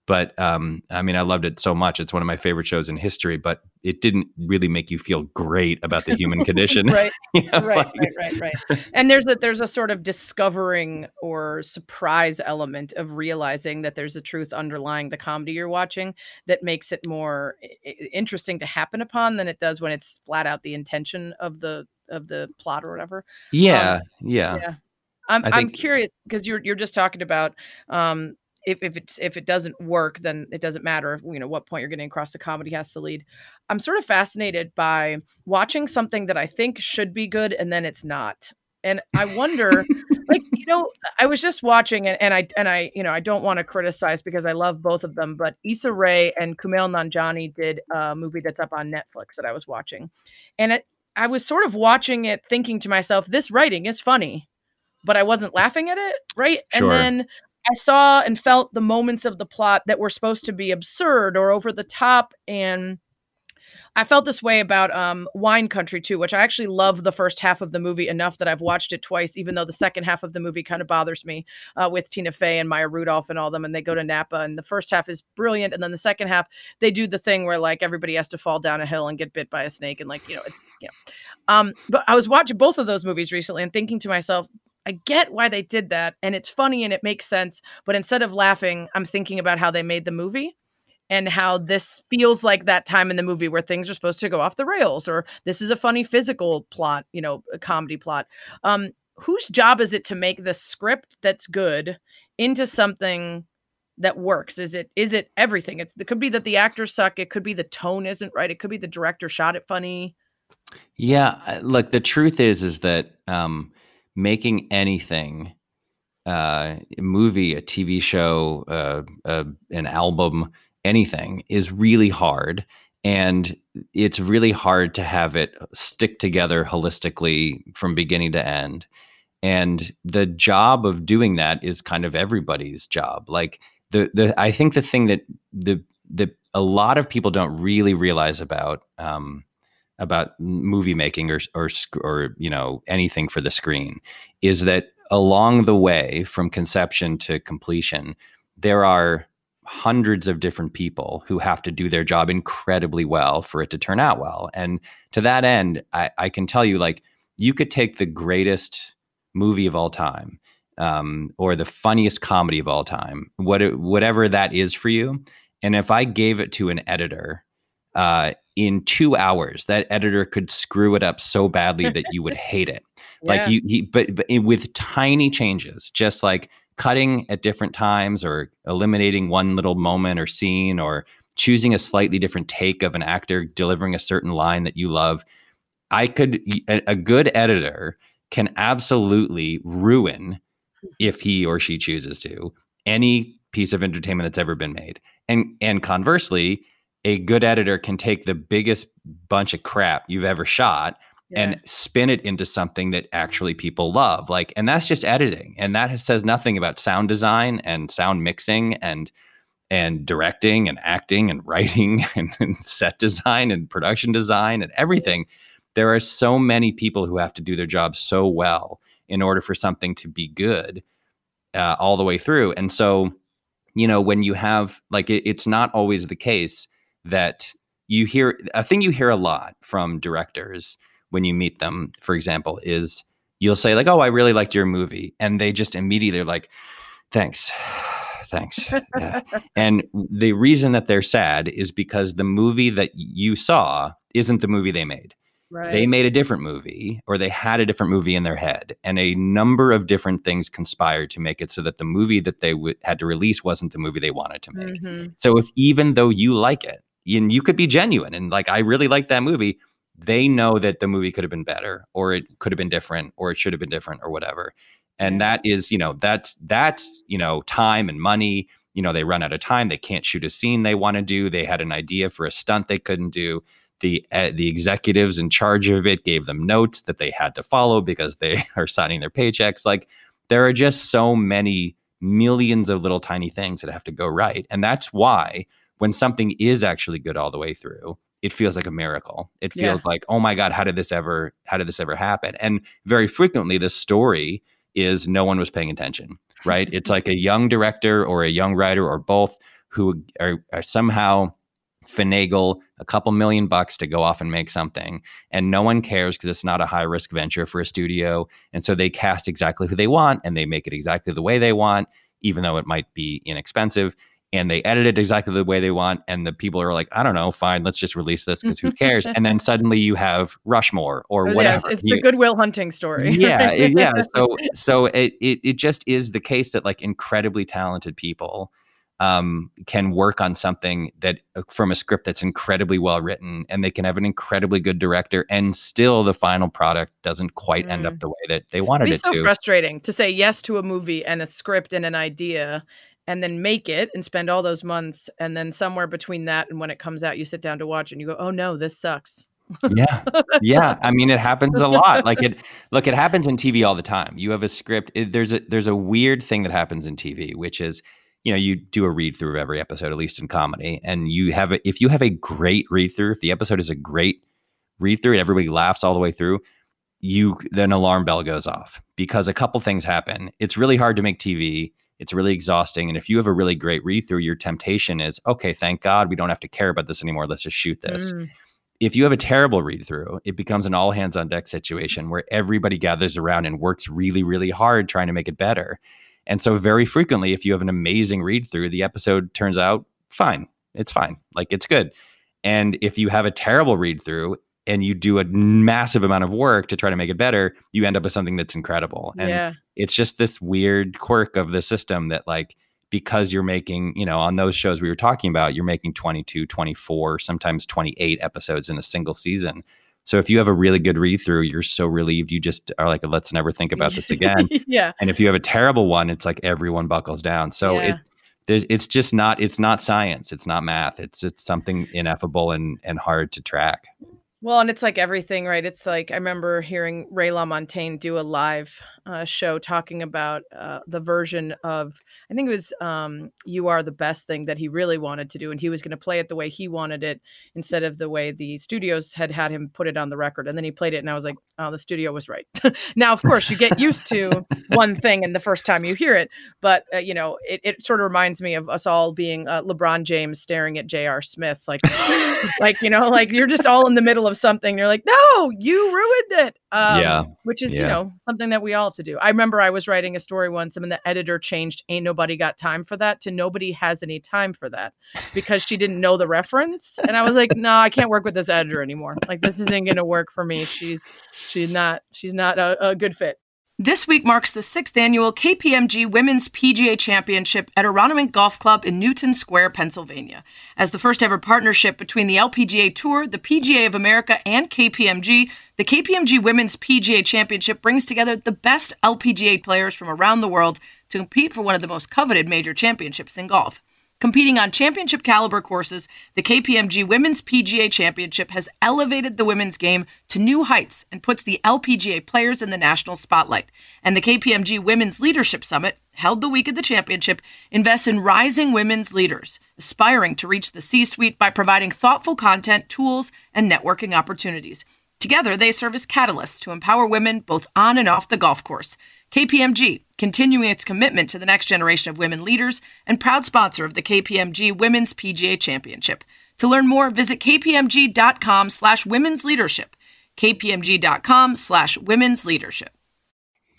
but um, I mean, I loved it so much. It's one of my favorite shows in history, but it didn't really make you feel great about the human condition. right. you know, right, like... right, right, right. And there's a there's a sort of discovering or surprise element of realizing that there's a truth underlying the comedy you're watching that makes it more interesting to happen upon than it does when it's flat out the intention of the of the plot or whatever. Yeah, um, yeah. Yeah. I'm, think... I'm curious because you're you're just talking about um, if, if it's if it doesn't work then it doesn't matter you know what point you're getting across the comedy has to lead. I'm sort of fascinated by watching something that i think should be good and then it's not. And i wonder like you know i was just watching and, and i and i you know i don't want to criticize because i love both of them but Issa Rae and Kumail Nanjiani did a movie that's up on Netflix that I was watching. And it, I was sort of watching it thinking to myself this writing is funny but I wasn't laughing at it right? Sure. and then I saw and felt the moments of the plot that were supposed to be absurd or over the top and I felt this way about um, Wine Country too, which I actually love the first half of the movie enough that I've watched it twice, even though the second half of the movie kind of bothers me uh, with Tina Fey and Maya Rudolph and all them. And they go to Napa, and the first half is brilliant, and then the second half they do the thing where like everybody has to fall down a hill and get bit by a snake, and like you know it's you know. Um, but I was watching both of those movies recently and thinking to myself, I get why they did that and it's funny and it makes sense, but instead of laughing, I'm thinking about how they made the movie and how this feels like that time in the movie where things are supposed to go off the rails or this is a funny physical plot, you know, a comedy plot. Um whose job is it to make the script that's good into something that works? Is it is it everything? It's, it could be that the actors suck, it could be the tone isn't right, it could be the director shot it funny. Yeah, look, the truth is is that um making anything uh, a movie, a TV show, uh, uh, an album, anything is really hard. And it's really hard to have it stick together holistically from beginning to end. And the job of doing that is kind of everybody's job. Like the the I think the thing that the the a lot of people don't really realize about um, about movie making or, or or you know anything for the screen is that along the way from conception to completion there are hundreds of different people who have to do their job incredibly well for it to turn out well. And to that end i, I can tell you like you could take the greatest movie of all time um, or the funniest comedy of all time what whatever that is for you and if i gave it to an editor uh, in two hours that editor could screw it up so badly that you would hate it Yeah. like you he, but, but with tiny changes just like cutting at different times or eliminating one little moment or scene or choosing a slightly different take of an actor delivering a certain line that you love i could a, a good editor can absolutely ruin if he or she chooses to any piece of entertainment that's ever been made and and conversely a good editor can take the biggest bunch of crap you've ever shot and spin it into something that actually people love like and that's just editing and that has, says nothing about sound design and sound mixing and and directing and acting and writing and, and set design and production design and everything. There are so many people who have to do their job so well in order for something to be good uh, all the way through and so you know when you have like it, it's not always the case that you hear a thing you hear a lot from directors when you meet them for example is you'll say like oh i really liked your movie and they just immediately are like thanks thanks Yeah. and the reason that they're sad is because the movie that you saw isn't the movie they made right. they made a different movie or they had a different movie in their head and a number of different things conspired to make it so that the movie that they w- had to release wasn't the movie they wanted to make Mhm. so if even though you like it and you could be genuine and like i really like that movie they know that the movie could have been better or it could have been different or it should have been different or whatever. And that is you know that's that's you know time and money you know they run out of time they can't shoot a scene they want to do they had an idea for a stunt they couldn't do. The uh, the executives in charge of it gave them notes that they had to follow because they are signing their paychecks. Like there are just so many millions of little tiny things that have to go right and that's why when something is actually good all the way through it feels like a miracle. It Yeah. feels like oh my god how did this ever how did this ever happen? And very frequently the story is no one was paying attention right? It's like a young director or a young writer or both who are, are somehow finagle a couple million bucks to go off and make something and no one cares because it's not a high risk venture for a studio and so they cast exactly who they want and they make it exactly the way they want even though it might be inexpensive and they edit it exactly the way they want and the people are like i don't know fine let's just release this because who cares? And then suddenly you have rushmore or Oh, yes, whatever it's You- the Goodwill Hunting story. yeah yeah so so it, it it just is the case that like incredibly talented people um, can work on something that uh, from a script that's incredibly well written and they can have an incredibly good director and still the final product doesn't quite end up the way that they wanted It'd be it so to. frustrating to say yes to a movie and a script and an idea and then make it and spend all those months and then somewhere between that and when it comes out you sit down to watch and you go oh no this sucks. Yeah. Yeah. i mean it happens a lot. Like it look it happens in tv all the time. You have a script it, there's a there's a weird thing that happens in tv which is you know you do a read through of every episode at least in comedy and you have a, if you have a great read through if the episode is a great read through and everybody laughs all the way through you then alarm bell goes off because a couple things happen. It's really hard to make tv it's really exhausting and if you have a really great read through your temptation is okay thank god we don't have to care about this anymore let's just shoot this Mm. if you have a terrible read through, it becomes an all hands on deck situation where everybody gathers around and works really, really hard trying to make it better. And so, very frequently, if you have an amazing read through, the episode turns out fine. It's fine. Like it's good. And if you have a terrible read through and you do a massive amount of work to try to make it better, you end up with something that's incredible. And yeah. it's just this weird quirk of the system that like because you're making you know on those shows we were talking about you're making 22 24 sometimes 28 episodes in a single season. So if you have a really good read through you're so relieved you just are like let's never think about this again. Yeah. And if you have a terrible one it's like everyone buckles down. So Yeah. it there's it's just not it's not science it's not math it's it's something ineffable and and hard to track Well, and it's like everything, right? It's like I remember hearing Ray LaMontagne do a live uh, show talking about uh, the version of I think it was um, "You Are the Best" thing that he really wanted to do, and he was going to play it the way he wanted it instead of the way the studios had had him put it on the record. And then he played it, and I was like, "Oh, the studio was right." now, of course, you get used to one thing, and the first time you hear it, but uh, you know, it, it sort of reminds me of us all being uh, LeBron James staring at J.R. Smith, like, like you know, like you're just all in the middle of of something. You're like, no, you ruined it. Um, Yeah. Which is, Yeah. you know, something that we all have to do. I remember I was writing a story once and the editor changed Ain't Nobody Got Time for That to Nobody Has Any Time for That because she didn't know the reference. And I was like, no, I can't work with this editor anymore. Like, this isn't going to work for me. She's, she's not, she's not a, a good fit. This week marks the sixth annual KPMG Women's PGA Championship at Aronimink Golf Club in Newtown Square, Pennsylvania. As the first ever partnership between the LPGA Tour, the PGA of America, and KPMG, the KPMG Women's PGA Championship brings together the best LPGA players from around the world to compete for one of the most coveted major championships in golf. Competing on championship caliber courses, the KPMG Women's PGA Championship has elevated the women's game to new heights and puts the LPGA players in the national spotlight. And the KPMG Women's Leadership Summit, held the week of the championship, invests in rising women's leaders, aspiring to reach the C suite by providing thoughtful content, tools, and networking opportunities. Together, they serve as catalysts to empower women both on and off the golf course. KPMG, continuing its commitment to the next generation of women leaders and proud sponsor of the KPMG Women's PGA Championship. To learn more, visit kpmg.com slash women's leadership. kpmg.com slash women's leadership.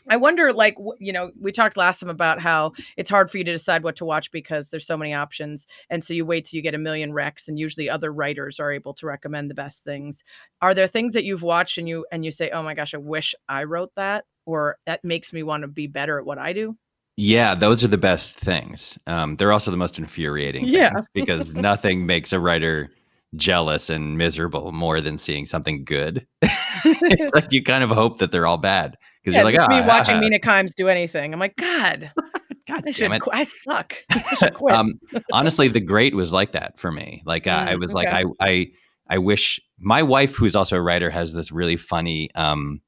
I wonder, like, you know, we talked last time about how it's hard for you to decide what to watch because there's so many options. And so you wait till you get a million recs, and usually other writers are able to recommend the best things. Are there things that you've watched and you and you say, oh my gosh, I wish I wrote that, or that makes me want to be better at what I do? Yeah, those are the best things. Um, they're also the most infuriating. Yeah. because nothing makes a writer jealous and miserable more than seeing something good. it's like you kind of hope that they're all bad because Yeah, you're like, just me "Ah, watching ah, Mina Kimes do anything. I'm like, God, God I should, it. I suck. I quit. um, honestly, the great was like that for me. Like uh, I Mm, was like. I, I, I wish my wife, who's also a writer, has this really funny um,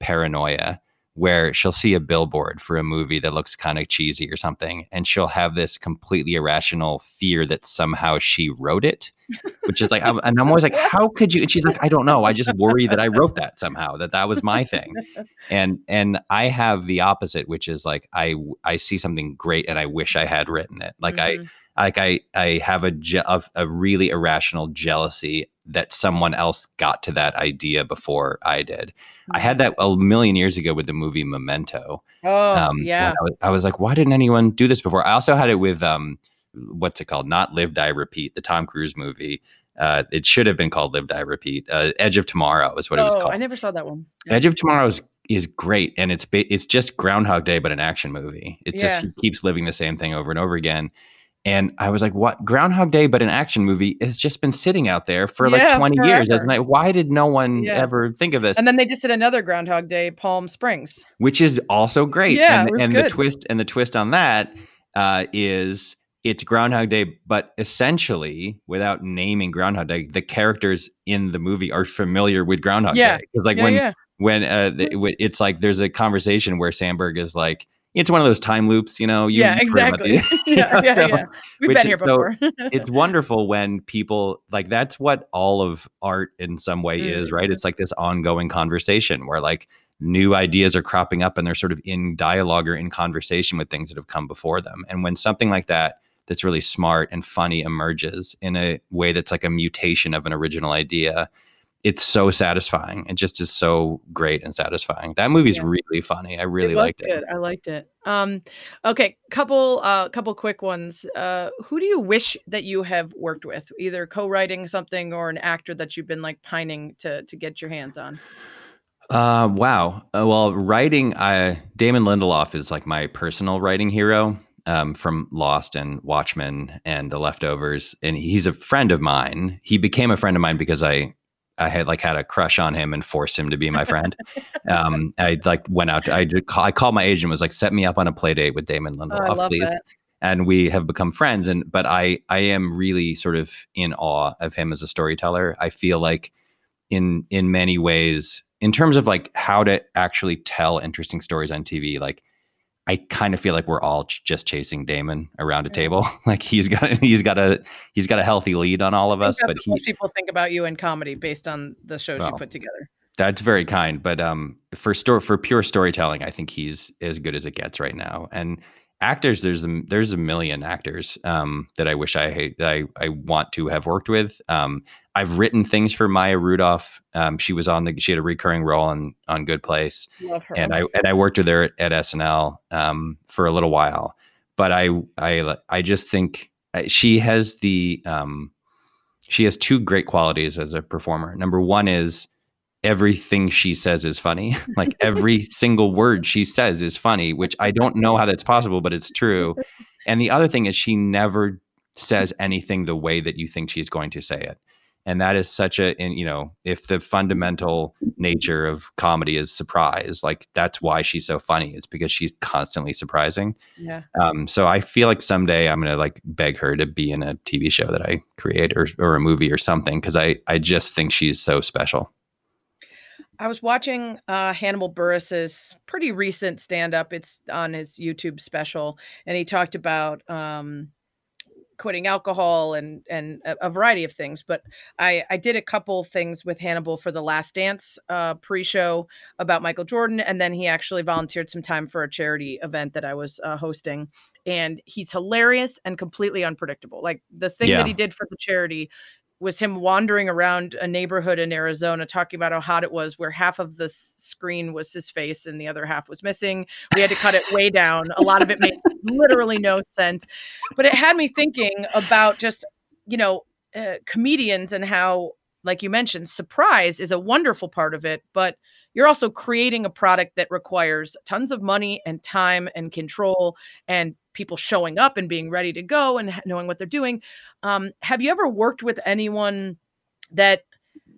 paranoia where she'll see a billboard for a movie that looks kind of cheesy or something, and she'll have this completely irrational fear that somehow she wrote it, which is like, I'm, and I'm always like, how could you? And she's like, I don't know. I just worry that I wrote that somehow, that that was my thing and and i have the opposite which is like i i see something great and i wish i had written it like Mhm. i like i i have a, je- a a really irrational jealousy that someone else got to that idea before i did i had that a million years ago with the movie memento oh, um, yeah. I was, I was like why didn't anyone do this before i also had it with um what's it called not live die repeat the tom cruise movie uh, it should have been called Live Die Repeat. Uh, Edge of Tomorrow is what it was oh, called. I never saw that one. Edge of Tomorrow is, is great, and it's it's just Groundhog Day, but an action movie. It just keeps living the same thing over and over again. And I was like, "What Groundhog Day, but an action movie has just been sitting out there for like Yeah, twenty years, forever. hasn't it? Why did no one Yeah. ever think of this?" And then they just did another Groundhog Day, Palm Springs. Which is also great. Yeah, and and the twist and the twist on that uh, is it's Groundhog Day, but essentially, without naming Groundhog Day, the characters in the movie are familiar with Groundhog Yeah. Day. Because like yeah, when yeah. when uh, the, it's like there's a conversation where Samberg is like, it's one of those time loops, you know. You yeah, you've heard about exactly. yeah, yeah, So, yeah. We've been here is so- before. it's wonderful when people like that's what all of art in some way mm. is, right? It's like this ongoing conversation where like new ideas are cropping up and they're sort of in dialogue or in conversation with things that have come before them. And when something like that that's really smart and funny emerges in a way that's like a mutation of an original idea, it's so satisfying. It just is so great and satisfying. That movie's Yeah. really funny. I really it liked good. it. I liked it. Um, okay, couple uh couple quick ones. Uh who do you wish that you have worked with? Either co-writing something or an actor that you've been like pining to to get your hands on. Uh, wow. Uh, well, writing, I Damon Lindelof is like my personal writing hero um, from Lost and Watchmen and The Leftovers, and he's a friend of mine. He became a friend of mine because I I had like had a crush on him and forced him to be my friend. um, I like went out. To, I did call, I called my agent was like, set me up on a play date with Damon Oh, Lindelof, love please that. and we have become friends and but i i am really sort of in awe of him as a storyteller i feel like in in many ways in terms of like how to actually tell interesting stories on tv like i kind of feel like we're all ch- just chasing damon around a table like he's got he's got a he's got a healthy lead on all of us but he most people think about you in comedy based on the shows you put together. That's very kind, but um, for store for pure storytelling, I think he's as good as it gets right now. And actors, there's a there's a million actors um, that I wish I I I want to have worked with. Um, I've written things for Maya Rudolph. Um, she was on the she had a recurring role on on Good Place, and I and I worked with her at, at SNL um, for a little while. But I I I just think uh, she has the um, she has two great qualities as a performer. Number one is everything she says is funny. like every single word she says is funny, which I don't know how that's possible, but it's true. And the other thing is she never says anything the way that you think she's going to say it. And that is such a, and you know, if the fundamental nature of comedy is surprise, like that's why she's so funny. It's because she's constantly surprising. Yeah. Um, so I feel like someday I'm gonna like beg her to be in a TV show that I create or or a movie or something because I I just think she's so special. I was watching uh, Hannibal Buress's pretty recent stand up. It's on his YouTube special, and he talked about um, quitting alcohol and and a, a, variety of things. But I I did a couple things with Hannibal for the Last Dance uh, pre-show about Michael Jordan, and then he actually volunteered some time for a charity event that I was uh, hosting. And he's hilarious and completely unpredictable. Like the thing yeah. that he did for the charity was him wandering around a neighborhood in Arizona talking about how hot it was, where half of the screen was his face and the other half was missing. We had to cut it way down. A lot of it made literally no sense, but it had me thinking about just, you know, uh, comedians and how, like you mentioned, surprise is a wonderful part of it, but you're also creating a product that requires tons of money and time and control and people showing up and being ready to go and knowing what they're doing. Um, have you ever worked with anyone that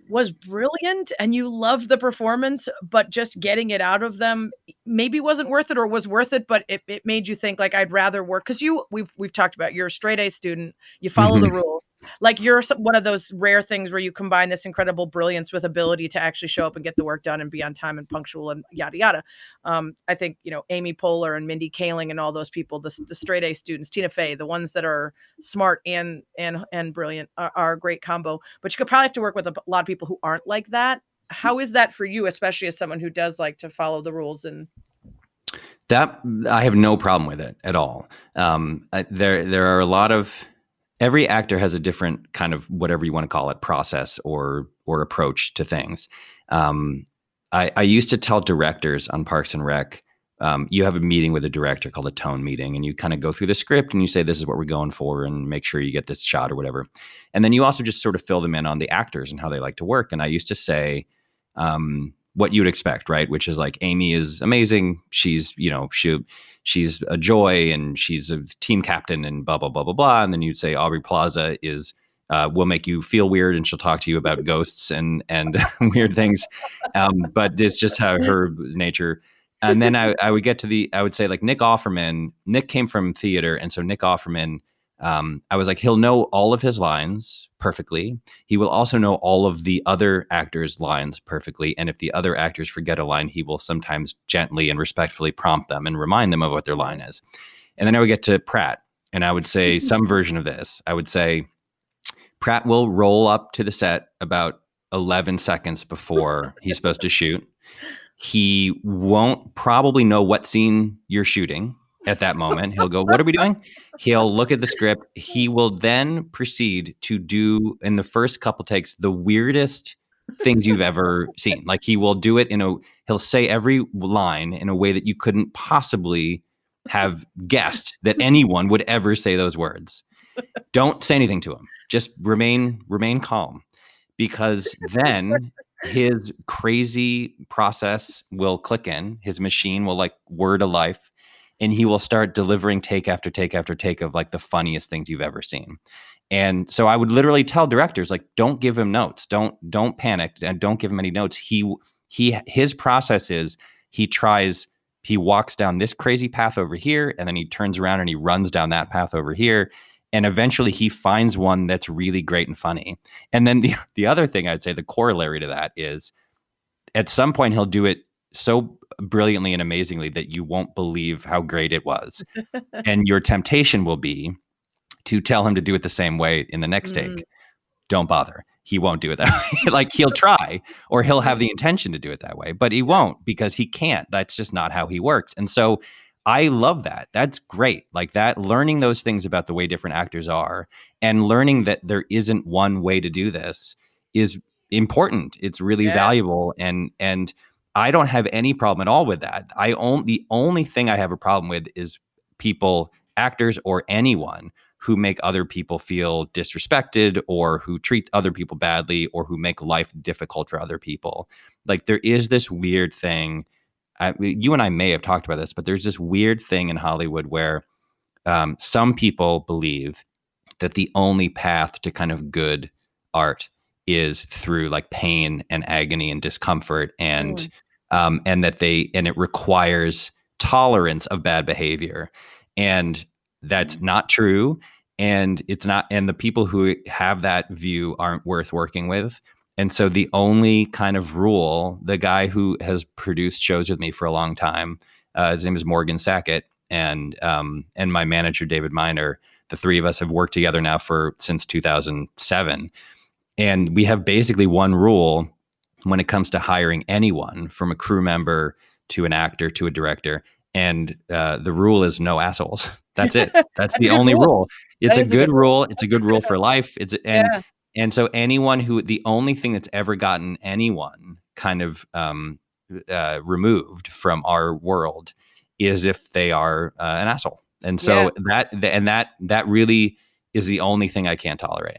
was brilliant and you loved the performance, but just getting it out of them maybe wasn't worth it or was worth it, but it, it made you think like I'd rather work because you we've we've talked about you're a straight A student, you follow mm-hmm. the rules. Like you're one of those rare things where you combine this incredible brilliance with ability to actually show up and get the work done and be on time and punctual and yada yada. Um, I think you know Amy Poehler and Mindy Kaling and all those people, the, the straight A students, Tina Fey, the ones that are smart and and and brilliant are, are a great combo. But you could probably have to work with a lot of people who aren't like that. How is that for you, especially as someone who does like to follow the rules and that I have no problem with it at all. Um, there, there are a lot of every actor has a different kind of whatever you want to call it process or or approach to things. Um, I, I, used to tell directors on Parks and Rec, um, you have a meeting with a director called a tone meeting, and you kind of go through the script and you say this is what we're going for, and make sure you get this shot or whatever. And then you also just sort of fill them in on the actors and how they like to work. And I used to say. Um, what you'd expect, right? Which is like Amy is amazing. She's, you know, she she's a joy and she's a team captain and blah blah blah blah blah. And then you'd say Aubrey Plaza is uh, will make you feel weird and she'll talk to you about ghosts and and weird things. Um, but it's just how her nature. And then I, I would get to the I would say like Nick Offerman. Nick came from theater, and so Nick Offerman um, I was like, he'll know all of his lines perfectly. He will also know all of the other actors' lines perfectly. And if the other actors forget a line, he will sometimes gently and respectfully prompt them and remind them of what their line is. And then I would get to Pratt, and I would say mm-hmm. some version of this. I would say, Pratt will roll up to the set about 11 seconds before he's supposed to shoot. He won't probably know what scene you're shooting at that moment. He'll go, What are we doing? He'll look at the script. He will then proceed to do, in the first couple takes, the weirdest things you've ever seen. Like he will do it in a, he'll say every line in a way that you couldn't possibly have guessed that anyone would ever say those words. Don't say anything to him. Just remain, remain calm because then his crazy process will click in. His machine will like word a life and he will start delivering take after take after take of like the funniest things you've ever seen. And so I would literally tell directors like don't give him notes. Don't don't panic and don't give him any notes. He he his process is he tries he walks down this crazy path over here and then he turns around and he runs down that path over here and eventually he finds one that's really great and funny. And then the the other thing I'd say the corollary to that is at some point he'll do it so brilliantly and amazingly that you won't believe how great it was. and your temptation will be to tell him to do it the same way in the next mm. take. Don't bother. He won't do it that way. like he'll try or he'll have the intention to do it that way, but he won't because he can't. That's just not how he works. And so I love that. That's great. Like that, learning those things about the way different actors are and learning that there isn't one way to do this is important. It's really yeah. valuable and and I don't have any problem at all with that. I only the only thing I have a problem with is people, actors or anyone who make other people feel disrespected or who treat other people badly or who make life difficult for other people. Like there is this weird thing. I, you and I may have talked about this, but there's this weird thing in Hollywood where um, some people believe that the only path to kind of good art is through like pain and agony and discomfort and mm. Um, and that they and it requires tolerance of bad behavior. And that's mm. not true. And it's not and the people who have that view aren't worth working with. And so the only kind of rule the guy who has produced shows with me for a long time uh, his name is morgan sackett and um, and my manager david miner the three of us have worked together now for since 2007 and we have basically one rule when it comes to hiring anyone from a crew member to an actor to a director and uh, the rule is no assholes. That's it. That's, that's the only rule, rule. it's a good, a good rule. it's a good rule for life. It's and yeah. and so anyone who the only thing that's ever gotten anyone kind of um, uh, removed from our world is if they are uh, an asshole. And so yeah. that and that that really is the only thing i can't tolerate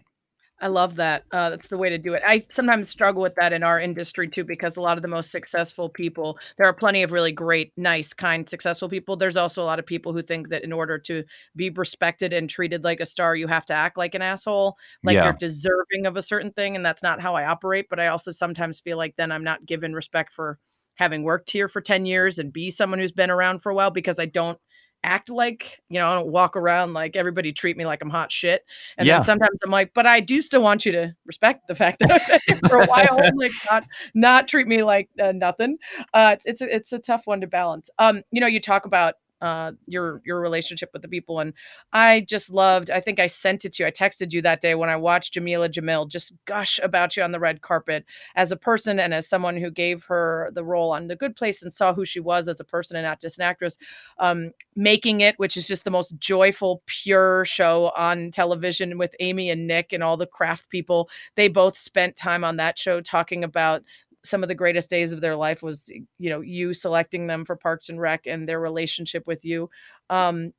I love that. Uh, that's the way to do it. I sometimes struggle with that in our industry too, because a lot of the most successful people, there are plenty of really great, nice, kind, successful people. There's also a lot of people who think that in order to be respected and treated like a star, you have to act like an asshole, like yeah. you're deserving of a certain thing. And that's not how I operate. But I also sometimes feel like then I'm not given respect for having worked here for 10 years and be someone who's been around for a while because I don't act like, you know, I don't walk around like everybody treat me like I'm hot shit. And yeah. then sometimes I'm like, but I do still want you to respect the fact that for a while, like not not treat me like uh, nothing. Uh, it's it's a, it's a tough one to balance. Um, you know, you talk about uh, your your relationship with the people. And I just loved. I think I sent it to you. I texted you that day when I watched Jameela Jamil just gush about you on the red carpet as a person and as someone who gave her the role on The Good Place and saw who she was as a person and not just an actress. Um, making it, which is just the most joyful, pure show on television with Amy and Nick and all the craft people. They both spent time on that show talking about some of the greatest days of their life was you know you selecting them for Parks and Rec and their relationship with you. Um,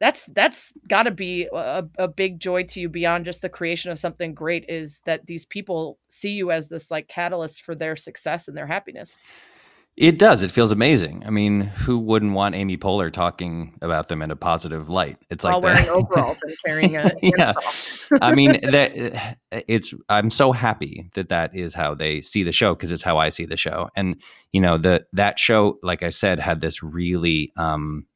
that's that's got to be a, a big joy to you beyond just the creation of something great. Is that these people see you as this like catalyst for their success and their happiness? It does. It feels amazing. I mean, who wouldn't want Amy Poehler talking about them in a positive light? It's like wearing overalls and carrying a yeah. I mean, that it's. I'm so happy that that is how they see the show because it's how I see the show. And you know, the that show, like I said, had this really. um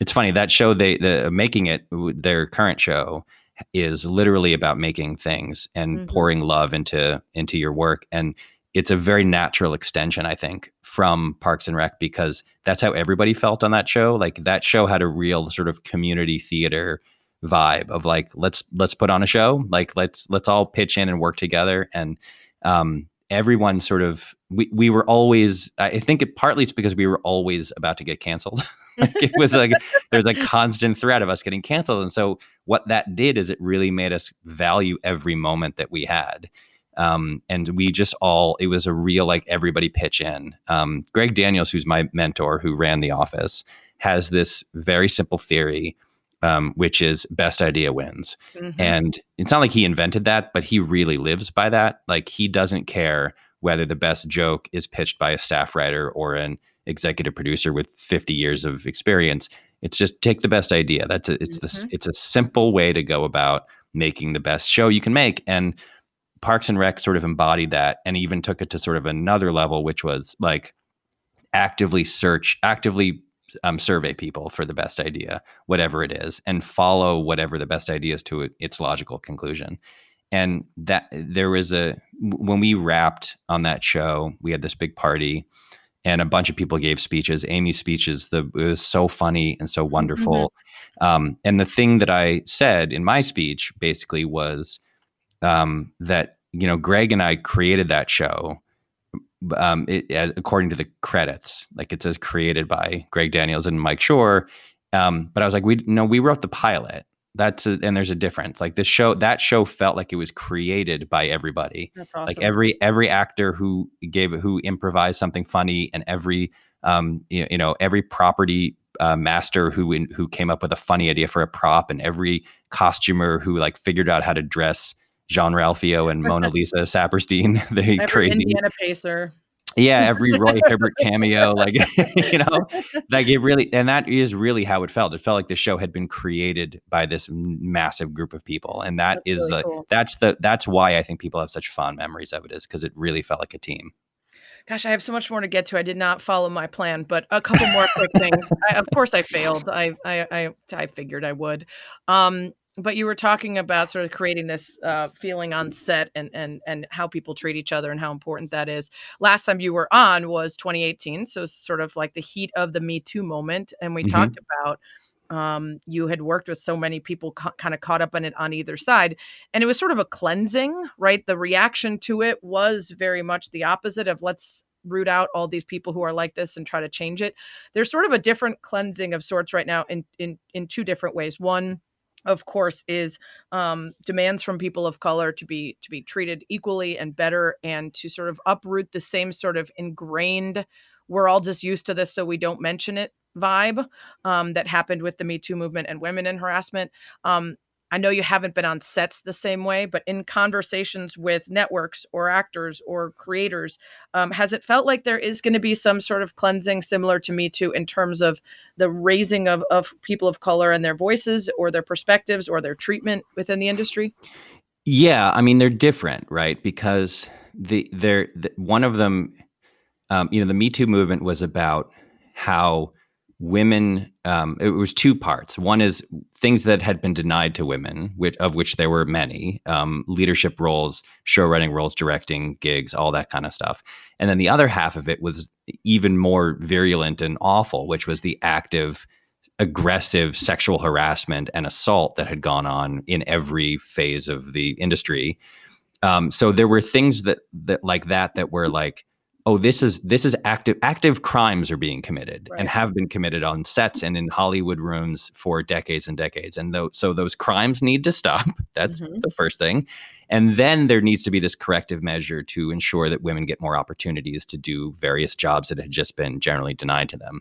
It's funny that show. They the making it their current show is literally about making things and mm-hmm. pouring love into into your work and it's a very natural extension, I think, from Parks and Rec because that's how everybody felt on that show. Like that show had a real sort of community theater vibe of like let's let's put on a show, like let's let's all pitch in and work together. And um, everyone sort of we we were always I think it partly it's because we were always about to get canceled. like it was like there's a constant threat of us getting canceled, and so what that did is it really made us value every moment that we had. Um, and we just all, it was a real like everybody pitch in. Um, Greg Daniels, who's my mentor who ran The Office, has this very simple theory, um, which is best idea wins. Mm-hmm. And it's not like he invented that, but he really lives by that. Like he doesn't care whether the best joke is pitched by a staff writer or an executive producer with 50 years of experience. It's just take the best idea. That's a, it's mm-hmm. the, it's a simple way to go about making the best show you can make. And Parks and Rec sort of embodied that and even took it to sort of another level, which was like actively search, actively um, survey people for the best idea, whatever it is, and follow whatever the best idea is to its logical conclusion. And that there was a when we wrapped on that show, we had this big party, and a bunch of people gave speeches. Amy's speeches, the it was so funny and so wonderful. Mm-hmm. Um, and the thing that I said in my speech basically was um, that you know Greg and I created that show. Um, it, according to the credits, like it says created by Greg Daniels and Mike Schur. Um, but I was like, we no, we wrote the pilot. That's a, and there's a difference. Like this show, that show felt like it was created by everybody. Awesome. Like every every actor who gave who improvised something funny, and every um you, you know every property uh, master who in, who came up with a funny idea for a prop, and every costumer who like figured out how to dress Jean Ralphio and Mona Lisa Saperstein. They Every crazy. Indiana Pacer. Yeah, every Roy Hibbert cameo, like you know, like it really, and that is really how it felt. It felt like the show had been created by this massive group of people, and that That's is really a, cool. that's the that's why I think people have such fond memories of it is because it really felt like a team. Gosh, I have so much more to get to. I did not follow my plan, but a couple more quick things. I, of course, I failed. I, I, I, I figured I would. Um, but you were talking about sort of creating this uh, feeling on set and and and how people treat each other and how important that is. Last time you were on was 2018, so it's sort of like the heat of the Me Too moment, and we Mhm. talked about um, you had worked with so many people ca- kind of caught up in it on either side, and it was sort of a cleansing, right? The reaction to it was very much the opposite of let's root out all these people who are like this and try to change it. There's sort of a different cleansing of sorts right now in in in two different ways. One of course is um, demands from people of color to be to be treated equally and better and to sort of uproot the same sort of ingrained we're all just used to this so we don't mention it vibe um, that happened with the me too movement and women in harassment. Um, i know you haven't been on sets the same way but in conversations with networks or actors or creators um, has it felt like there is going to be some sort of cleansing similar to me too in terms of the raising of, of people of color and their voices or their perspectives or their treatment within the industry Yeah, I mean they're different, right? Because the they're the, one of them, um, you know, the Me Too movement was about how women. Um, it was two parts. One is things that had been denied to women, which of which there were many, um, leadership roles, show running roles, directing gigs, all that kind of stuff. And then the other half of it was even more virulent and awful, which was the active aggressive sexual harassment and assault that had gone on in every phase of the industry. Um, so there were things that that like that that were like, oh, this is this is active active crimes are being committed Right. and have been committed on sets and in Hollywood rooms for decades and decades. And though so those crimes need to stop. That's Mhm. the first thing. And then there needs to be this corrective measure to ensure that women get more opportunities to do various jobs that had just been generally denied to them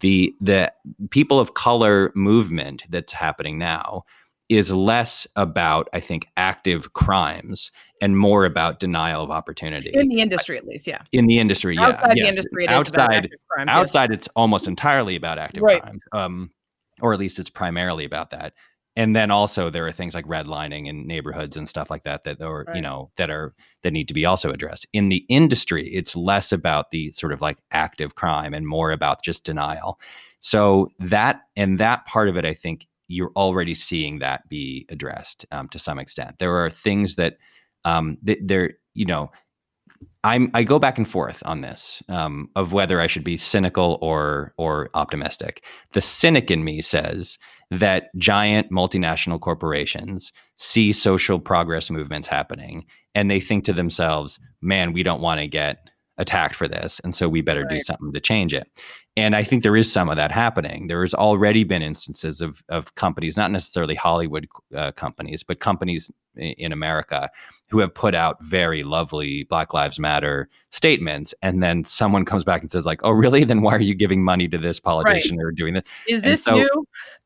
the the people of color movement that's happening now is less about i think active crimes and more about denial of opportunity in the industry at least yeah in the industry yeah outside the yes. industry it is about outside active crimes, yes. outside it's almost entirely about active Right. crimes um or at least it's primarily about that and then also there are things like redlining and neighborhoods and stuff like that that are you know that are that need to be also addressed in the industry it's less about the sort of like active crime and more about just denial so that and that part of it i think you're already seeing that be addressed um, to some extent there are things that um that there you know I'm I go back and forth on this um, of whether I should be cynical or or optimistic. The cynic in me says that giant multinational corporations see social progress movements happening and they think to themselves, "Man, we don't want to get attacked for this, and so we better do something to change it." And I think there is some of that happening. There has already been instances of of companies, not necessarily Hollywood uh, companies, but companies in America who have put out very lovely Black Lives Matter statements, and then someone comes back and says, like, "Oh, really? Then why are you giving money to this politician or doing this?" is and this so- you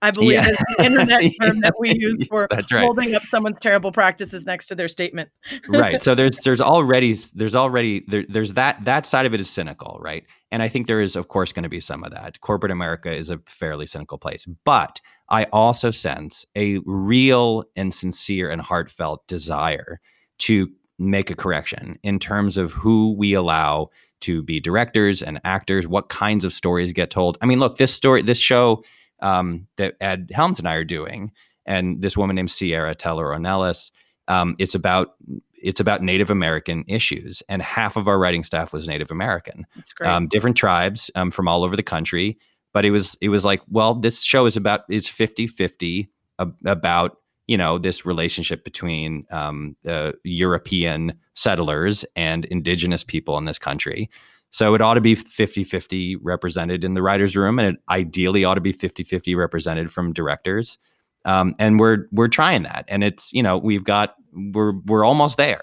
i believe Yeah. the internet term that we use for That's right. holding up someone's terrible practices next to their statement right so there's there's already there's already there, there's that that side of it is cynical right and i think there is of course going to be some of that corporate america is a fairly cynical place but i also sense a real and sincere and heartfelt desire to make a correction in terms of who we allow to be directors and actors what kinds of stories get told i mean look this story this show um, that ed helms and i are doing and this woman named sierra teller ornelas um, it's about it's about Native American issues, and half of our writing staff was Native American, it's great um, different tribes um, from all over the country. But it was it was like, well, this show is about is 50-50 ab- about you know this relationship between um, European settlers and indigenous people in this country. So it ought to be 50-50 represented in the writers' room, and it ideally ought to be 50-50 represented from directors. um, and we're we're trying that, and it's you know we've got we're we're almost there.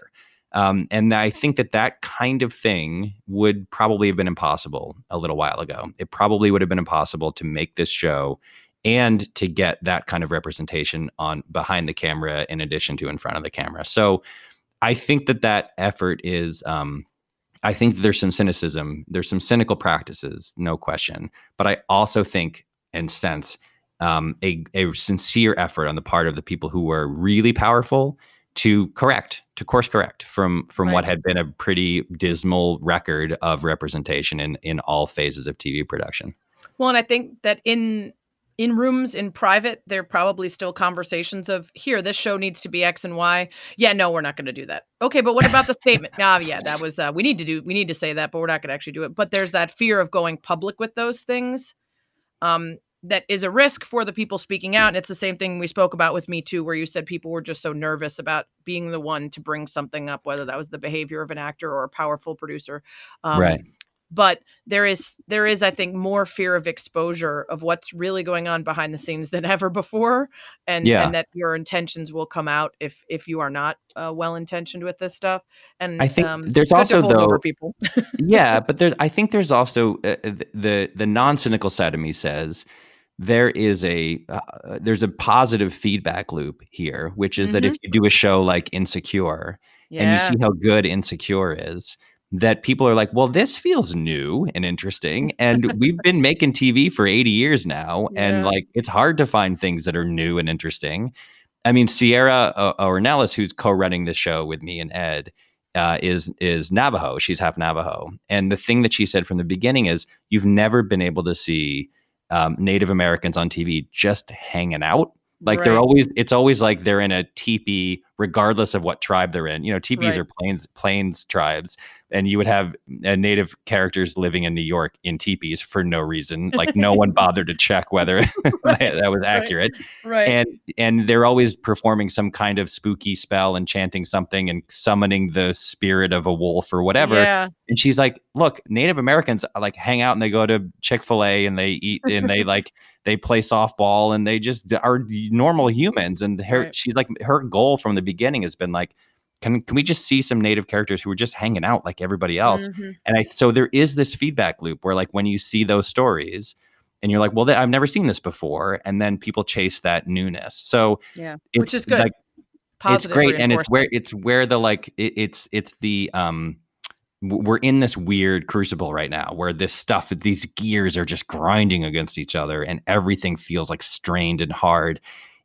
Um, and I think that that kind of thing would probably have been impossible a little while ago. It probably would have been impossible to make this show and to get that kind of representation on behind the camera in addition to in front of the camera. So I think that that effort is. Um, I think there's some cynicism. There's some cynical practices, no question. But I also think and sense um, a, a sincere effort on the part of the people who were really powerful to correct, to course correct from from right. what had been a pretty dismal record of representation in in all phases of TV production. Well, and I think that in in rooms in private, there are probably still conversations of here, this show needs to be X and Y. Yeah, no, we're not going to do that. Okay, but what about the statement? Ah, yeah, that was uh, we need to do we need to say that, but we're not going to actually do it. But there's that fear of going public with those things. Um, that is a risk for the people speaking out. And it's the same thing we spoke about with Me Too, where you said people were just so nervous about being the one to bring something up, whether that was the behavior of an actor or a powerful producer. Um, right but there is there is i think more fear of exposure of what's really going on behind the scenes than ever before and yeah. and that your intentions will come out if if you are not uh, well intentioned with this stuff and i think um, there's also though people yeah but there's i think there's also uh, the the non-cynical side of me says there is a uh, there's a positive feedback loop here which is mm-hmm. that if mm-hmm. you do a show like insecure yeah. and you see how good insecure is that people are like, well, this feels new and interesting. And we've been making TV for 80 years now. Yeah. And like, it's hard to find things that are new and interesting. I mean, Sierra uh, Ornelas, who's co running the show with me and Ed, uh, is is Navajo. She's half Navajo. And the thing that she said from the beginning is, you've never been able to see um, Native Americans on TV just hanging out like right. they're always, it's always like they're in a teepee, regardless of what tribe they're in. You know, teepees right. are plains plains tribes, and you would have uh, native characters living in New York in teepees for no reason. Like no one bothered to check whether that was accurate. Right. right. And and they're always performing some kind of spooky spell and chanting something and summoning the spirit of a wolf or whatever. Yeah. And she's like, "Look, Native Americans like hang out and they go to Chick Fil A and they eat and they like." They play softball and they just are normal humans. And her, right. she's like, her goal from the beginning has been like, can can we just see some native characters who are just hanging out like everybody else? Mm-hmm. And I so there is this feedback loop where like when you see those stories and you're like, well, th- I've never seen this before, and then people chase that newness. So yeah, which is good. Like, it's great, and it's where it's where the like it, it's it's the um we're in this weird crucible right now where this stuff these gears are just grinding against each other and everything feels like strained and hard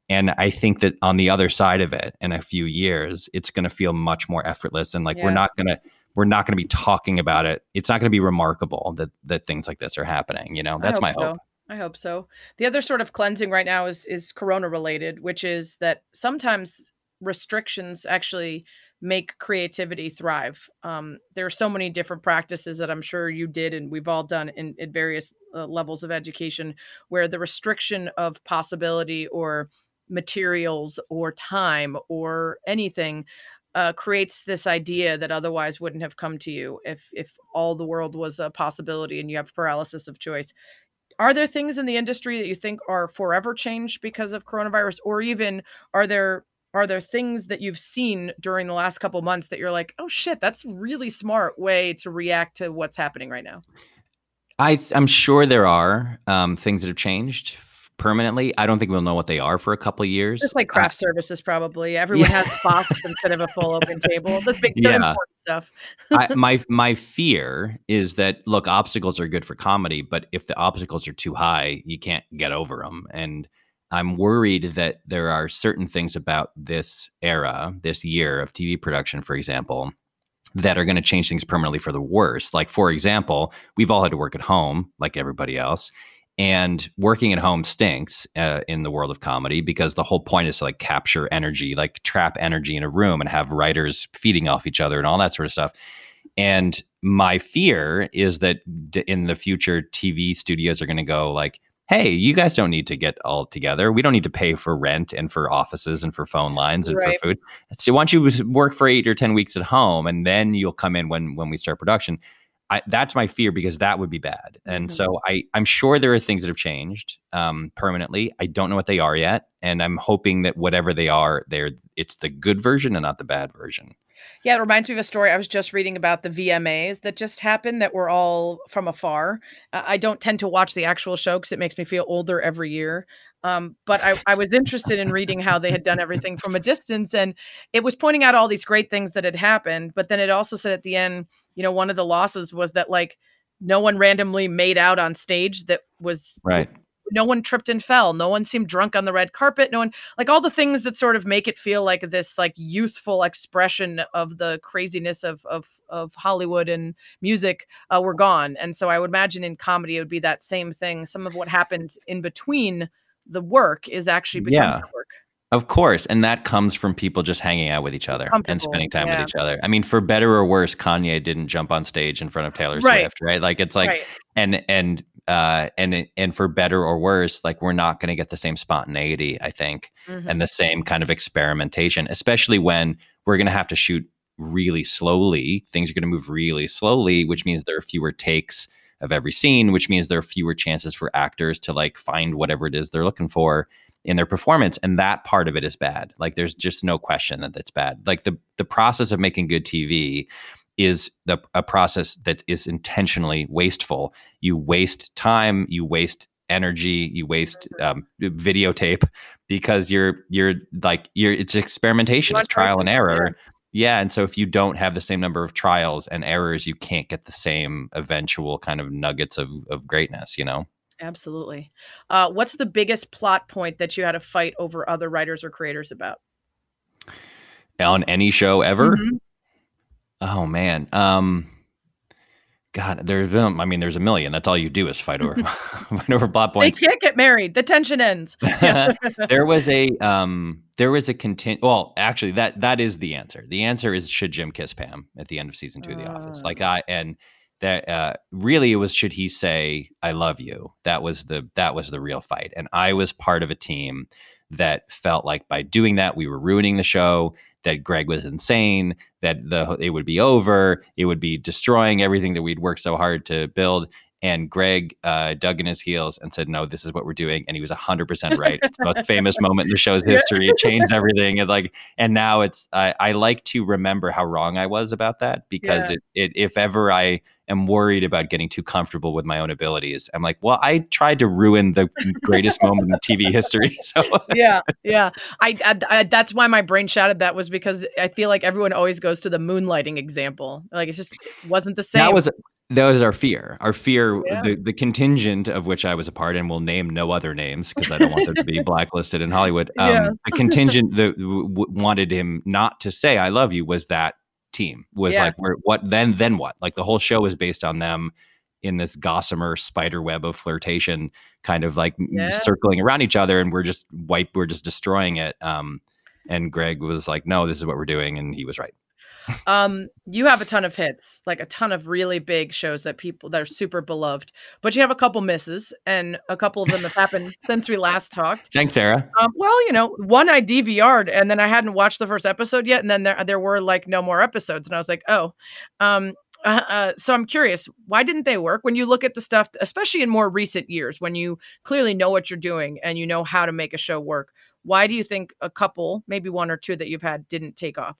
and i think that on the other side of it in a few years it's going to feel much more effortless and like yeah. we're not going to we're not going to be talking about it it's not going to be remarkable that that things like this are happening you know that's hope my so. hope I hope so. The other sort of cleansing right now is is corona related, which is that sometimes restrictions actually make creativity thrive. Um, there are so many different practices that I'm sure you did, and we've all done in, in various uh, levels of education, where the restriction of possibility or materials or time or anything uh, creates this idea that otherwise wouldn't have come to you if if all the world was a possibility and you have paralysis of choice. Are there things in the industry that you think are forever changed because of coronavirus, or even are there are there things that you've seen during the last couple months that you're like oh shit that's really smart way to react to what's happening right now I, i'm sure there are um, things that have changed permanently. I don't think we'll know what they are for a couple of years. Just like craft uh, services probably. Everyone yeah. has a box instead of a full open table. The big yeah. important stuff. I, my my fear is that look obstacles are good for comedy but if the obstacles are too high you can't get over them and I'm worried that there are certain things about this era, this year of TV production, for example, that are going to change things permanently for the worse. Like, for example, we've all had to work at home like everybody else. And working at home stinks uh, in the world of comedy because the whole point is to like capture energy, like trap energy in a room and have writers feeding off each other and all that sort of stuff. And my fear is that in the future, TV studios are going to go like, hey, you guys don't need to get all together. We don't need to pay for rent and for offices and for phone lines and right. for food. So why don't you work for eight or ten weeks at home, and then you'll come in when when we start production. I, that's my fear because that would be bad. And Mhm. so I, I'm sure there are things that have changed um, permanently. I don't know what they are yet, and I'm hoping that whatever they are, they're it's the good version and not the bad version. Yeah, it reminds me of a story I was just reading about the VMAs that just happened that were all from afar. Uh, I don't tend to watch the actual show because it makes me feel older every year. Um, but I, I was interested in reading how they had done everything from a distance. And it was pointing out all these great things that had happened. But then it also said at the end, you know, one of the losses was that like no one randomly made out on stage that was Right. No one tripped and fell no one seemed drunk on the red carpet no one like all the things that sort of make it feel like this like youthful expression of the craziness of of of hollywood and music uh, were gone. And so i would imagine in comedy it would be that same thing. Some of what happens in between the work is actually becomes Yeah. the work Of course, and that comes from people just hanging out with each other and spending time yeah. with each other. I mean, for better or worse, Kanye didn't jump on stage in front of Taylor Right. Swift, right? Like it's like right and and uh and and for better or worse, like we're not going to get the same spontaneity, I think, Mhm. and the same kind of experimentation, especially when we're going to have to shoot really slowly. Things are going to move really slowly, which means there are fewer takes of every scene, which means there are fewer chances for actors to like find whatever it is they're looking for in their performance and that part of it is bad. Like there's just no question that that's bad. Like the the process of making good tv is the a process that is intentionally wasteful. You waste time you waste energy you waste um, videotape because you're you're like you're it's experimentation it's trial and error. yeah and so if you don't have the same number of trials and errors you can't get the same eventual kind of nuggets of of greatness you know absolutely uh, what's the biggest plot point that you had to fight over other writers or creators about on any show ever Mhm. Oh man. Um God, there's been I mean there's a million. That's all you do is fight over fight over plot points. they can't get married the tension ends there was a um there was a content well actually that that is the answer. The answer is should Jim kiss Pam at the end of season 2 of The Office. Like I and that uh really it was should he say I love you. That was the that was the real fight. And I was part of a team that felt like by doing that we were ruining the show that Greg was insane, that the it would be over, it would be destroying everything that we'd worked so hard to build. And Greg uh, dug in his heels and said, "No, this is what we're doing." And he was hundred percent right. It's the most famous moment in the show's history. It changed everything. And like, and now it's. I, I like to remember how wrong I was about that because Yeah. it, it. If ever I am worried about getting too comfortable with my own abilities, I'm like, well, I tried to ruin the greatest moment in TV history. So yeah, yeah. I, I, I that's why my brain shouted that was because I feel like everyone always goes to the moonlighting example. Like it just wasn't the same. That was that was our fear. Our fear, Yeah. the, the contingent of which I was a part, and will name no other names because I don't want them to be blacklisted in Hollywood. Um, Yeah. The contingent that w- w- wanted him not to say "I love you" was that team. Was Yeah. like, "We're what then? Then what?" Like the whole show was based on them in this gossamer spider web of flirtation, kind of like circling around each other, and we're just wipe, we're just destroying it. Um, and Greg was like, "No, this is what we're doing," and he was right. Um you have a ton of hits, like a ton of really big shows that people that are super beloved, but you have a couple misses and a couple of them have happened since we last talked. Thanks, Sarah. Um, well, you know, one I DVR'd and then I hadn't watched the first episode yet, and then there there were like no more episodes, and I was like, oh, um, uh, uh, so I'm curious, why didn't they work? When you look at the stuff, especially in more recent years, when you clearly know what you're doing and you know how to make a show work, why do you think a couple, maybe one or two that you've had, didn't take off?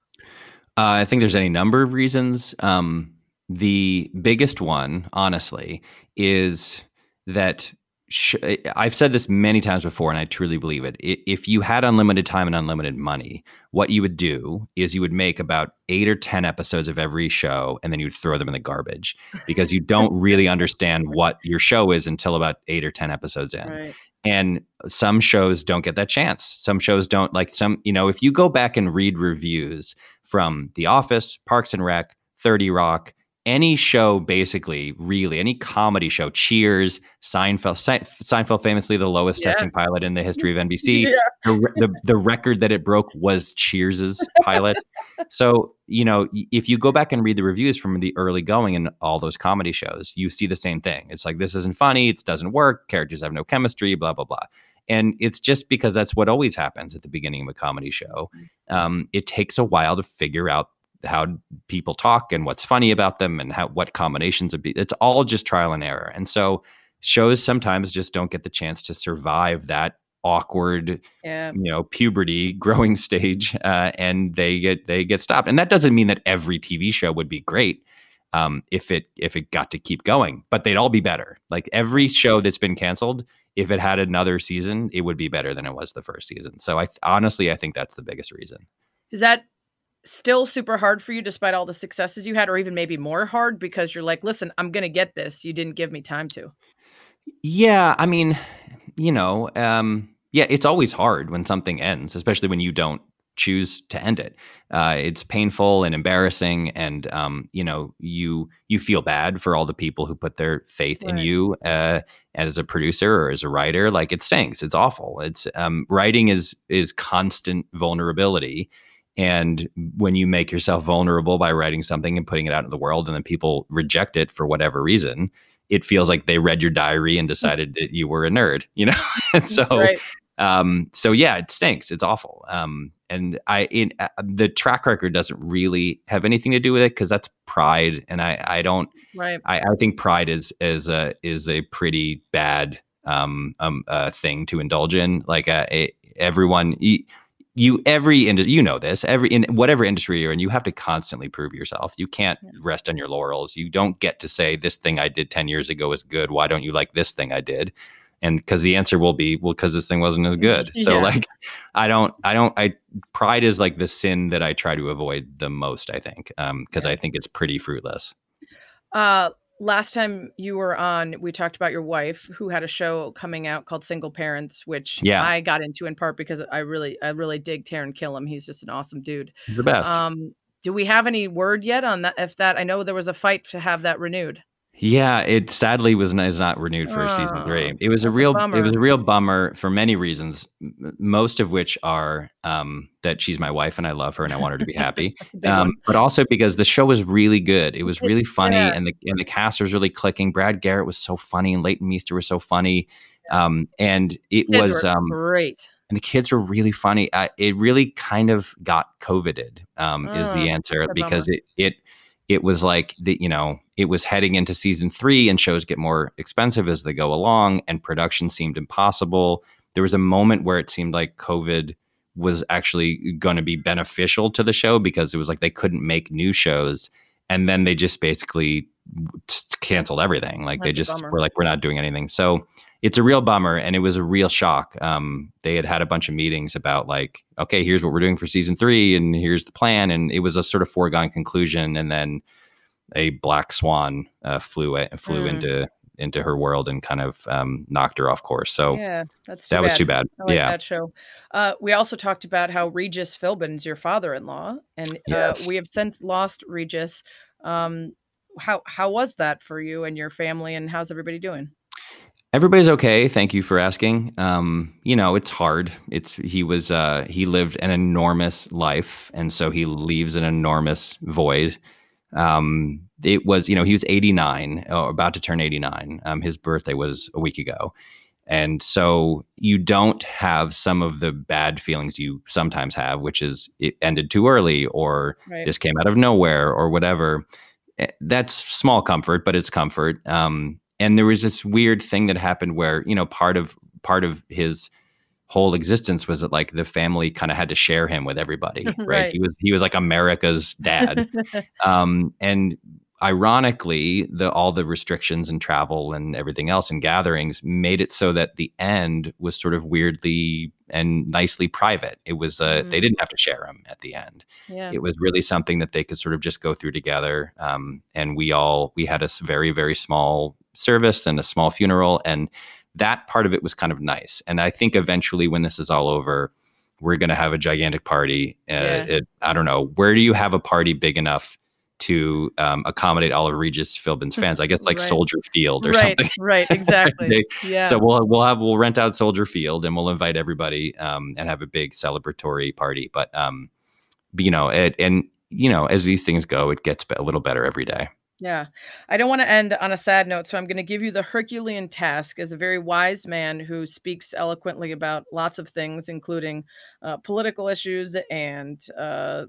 Uh, I think there's any number of reasons. Um, the biggest one, honestly, is that sh- I've said this many times before, and I truly believe it. If you had unlimited time and unlimited money, what you would do is you would make about eight or 10 episodes of every show, and then you would throw them in the garbage because you don't really understand what your show is until about eight or 10 episodes in Right. and some shows don't get that chance some shows don't like some you know if you go back and read reviews from the office parks and rec 30 rock any show basically really any comedy show cheers seinfeld seinfeld famously the lowest Yeah. testing pilot in the history of nbc Yeah. the, the, the record that it broke was cheers's pilot so you know if you go back and read the reviews from the early going in all those comedy shows you see the same thing it's like this isn't funny it doesn't work characters have no chemistry blah blah blah and it's just because that's what always happens at the beginning of a comedy show. Um, it takes a while to figure out how people talk and what's funny about them and how what combinations of be- it's all just trial and error. And so shows sometimes just don't get the chance to survive that awkward yeah. you know puberty growing stage uh, and they get they get stopped. And that doesn't mean that every tv show would be great um, if it if it got to keep going but they'd all be better. Like every show that's been canceled if it had another season it would be better than it was the first season. So i honestly i think that's the biggest reason. Is that still super hard for you despite all the successes you had or even maybe more hard because you're like listen i'm gonna get this. You didn't give me time to. Yeah i mean you know um yeah, it's always hard when something ends, especially when you don't choose to end it. Uh, it's painful and embarrassing, and um, you know you you feel bad for all the people who put their faith right. in you uh, as a producer or as a writer. Like it stinks. It's awful. It's um, writing is is constant vulnerability. And when you make yourself vulnerable by writing something and putting it out in the world, and then people reject it for whatever reason, it feels like they read your diary and mm. decided that you were a nerd, you know? and so right. Um, so yeah, it stinks. It's awful. Um, and I, in uh, the track record doesn't really have anything to do with it because that's pride, and I, I don't. Right. I, I think pride is is a is a pretty bad um, um uh, thing to indulge in. Like uh, it, everyone. You, you every industry you know this every in whatever industry you're in you have to constantly prove yourself you can't yeah. rest on your laurels you don't get to say this thing i did 10 years ago is good why don't you like this thing i did and because the answer will be well because this thing wasn't as good yeah. so like i don't i don't i pride is like the sin that i try to avoid the most i think um because yeah. i think it's pretty fruitless uh last time you were on we talked about your wife who had a show coming out called single parents which yeah. i got into in part because i really i really dig taran killam he's just an awesome dude the best um do we have any word yet on that if that i know there was a fight to have that renewed yeah, it sadly was not, is not renewed for season three. Oh, it was a real a it was a real bummer for many reasons, most of which are um, that she's my wife and I love her and I want her to be happy, um, but also because the show was really good. It was really funny yeah. and the and the cast was really clicking. Brad Garrett was so funny and Leighton Meester was so funny, um, and it Kids was um, great. And the kids were really funny. I, it really kind of got coveted. Um, is the oh, answer because it it it was like the you know it was heading into season three and shows get more expensive as they go along and production seemed impossible. There was a moment where it seemed like covid was actually going to be beneficial to the show because it was like they couldn't make new shows and then they just basically canceled everything. Like That's they just were like we're not doing anything. So it's a real bummer and it was a real shock um, they had had a bunch of meetings about like okay here's what we're doing for season three and here's the plan and it was a sort of foregone conclusion and then a black swan uh, flew flew mm. into into her world and kind of um, knocked her off course. So yeah, that's that bad. was too bad. Like yeah, that show. Uh, we also talked about how Regis Philbin's your father-in-law, and uh, yes. we have since lost Regis. Um, how how was that for you and your family, and how's everybody doing? Everybody's okay. Thank you for asking. Um, you know, it's hard. It's he was uh, he lived an enormous life, and so he leaves an enormous void. Um, it was, you know, he was 89, or about to turn 89. Um, his birthday was a week ago. And so you don't have some of the bad feelings you sometimes have, which is it ended too early or right. this came out of nowhere or whatever. Eh, that's small comfort, but it's comfort. Um, and there was this weird thing that happened where, you know, part of part of his whole existence was that like the family kind of had to share him with everybody right? right? he was he was like america's dad um and ironically the all the restrictions and travel and everything else and gatherings made it so that the end was sort of weirdly and nicely private it was uh, mm-hmm. they didn't have to share them at the end yeah. it was really something that they could sort of just go through together um, and we all we had a very very small service and a small funeral and that part of it was kind of nice. And I think eventually, when this is all over, we're going to have a gigantic party. Uh, yeah. it, I don't know. Where do you have a party big enough to um, accommodate all of Regis Philbin's fans? I guess like right. Soldier Field or right, something. Right, exactly. yeah. So we'll we'll have we'll rent out Soldier Field and we'll invite everybody um, and have a big celebratory party. But um, you know, it, and you know, as these things go, it gets a little better every day. Yeah. I don't want to end on a sad note, so I'm going to give you the Herculean task as a very wise man who speaks eloquently about lots of things, including uh, political issues and uh,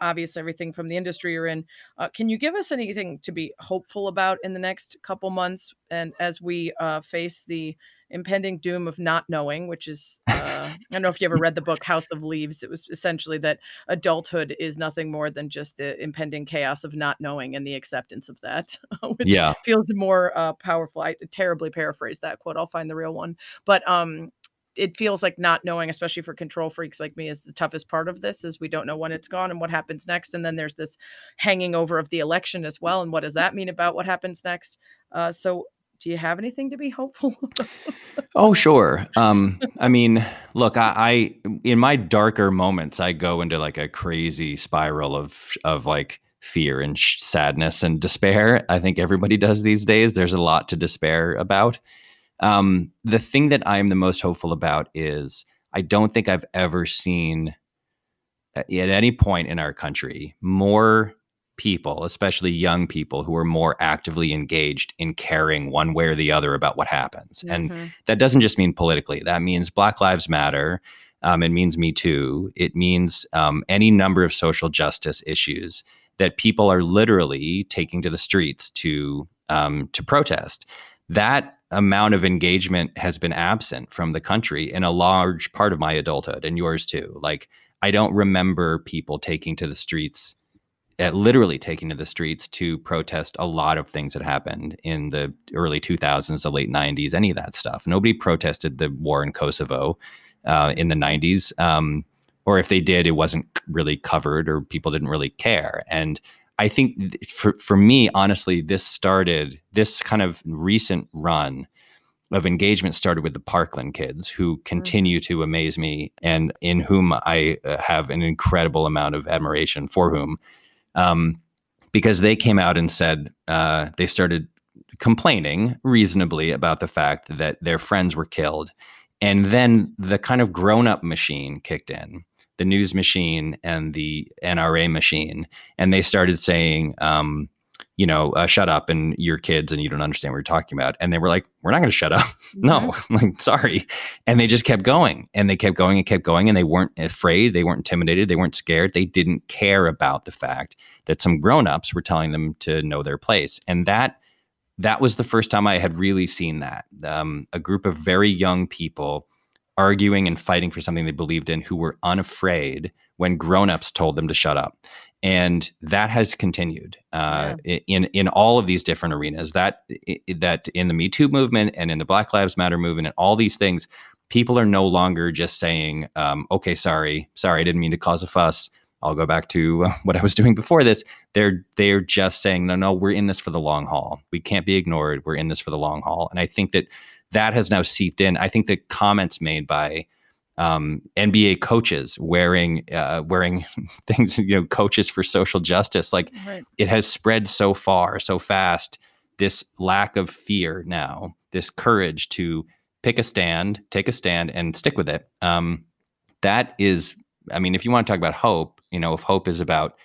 obvious everything from the industry you're in. Uh, can you give us anything to be hopeful about in the next couple months and as we uh, face the impending doom of not knowing, which is uh, I don't know if you ever read the book House of Leaves. It was essentially that adulthood is nothing more than just the impending chaos of not knowing and the acceptance of that, which yeah. feels more uh, powerful. I terribly paraphrase that quote. I'll find the real one, but um, it feels like not knowing, especially for control freaks like me, is the toughest part of this. Is we don't know when it's gone and what happens next, and then there's this hanging over of the election as well, and what does that mean about what happens next? Uh, so do you have anything to be hopeful oh sure um i mean look I, I in my darker moments i go into like a crazy spiral of of like fear and sh- sadness and despair i think everybody does these days there's a lot to despair about um the thing that i'm the most hopeful about is i don't think i've ever seen at any point in our country more people, especially young people who are more actively engaged in caring one way or the other about what happens. Mm-hmm. And that doesn't just mean politically, that means Black Lives Matter. Um, it means Me Too. It means um, any number of social justice issues that people are literally taking to the streets to um, to protest. That amount of engagement has been absent from the country in a large part of my adulthood and yours too. Like I don't remember people taking to the streets uh, literally taking to the streets to protest a lot of things that happened in the early 2000s, the late 90s, any of that stuff. Nobody protested the war in Kosovo uh, in the 90s. Um, or if they did, it wasn't really covered or people didn't really care. And I think for, for me, honestly, this started, this kind of recent run of engagement started with the Parkland kids who mm-hmm. continue to amaze me and in whom I uh, have an incredible amount of admiration for whom um, because they came out and said uh, they started complaining reasonably about the fact that their friends were killed. And then the kind of grown up machine kicked in the news machine and the NRA machine. And they started saying, um, you know, uh, shut up and your kids and you don't understand what you're talking about. And they were like, we're not going to shut up. no, mm-hmm. like, sorry. And they just kept going and they kept going and kept going. And they weren't afraid. They weren't intimidated. They weren't scared. They didn't care about the fact that some grown-ups were telling them to know their place. And that, that was the first time I had really seen that. Um, a group of very young people arguing and fighting for something they believed in who were unafraid when grown-ups told them to shut up and that has continued uh, yeah. in in all of these different arenas. That that in the Me Too movement and in the Black Lives Matter movement and all these things, people are no longer just saying, um, "Okay, sorry, sorry, I didn't mean to cause a fuss. I'll go back to uh, what I was doing before this." They're they're just saying, "No, no, we're in this for the long haul. We can't be ignored. We're in this for the long haul." And I think that that has now seeped in. I think the comments made by um, NBA coaches wearing uh, wearing things, you know, coaches for social justice. Like right. it has spread so far, so fast. This lack of fear now, this courage to pick a stand, take a stand, and stick with it. Um, that is, I mean, if you want to talk about hope, you know, if hope is about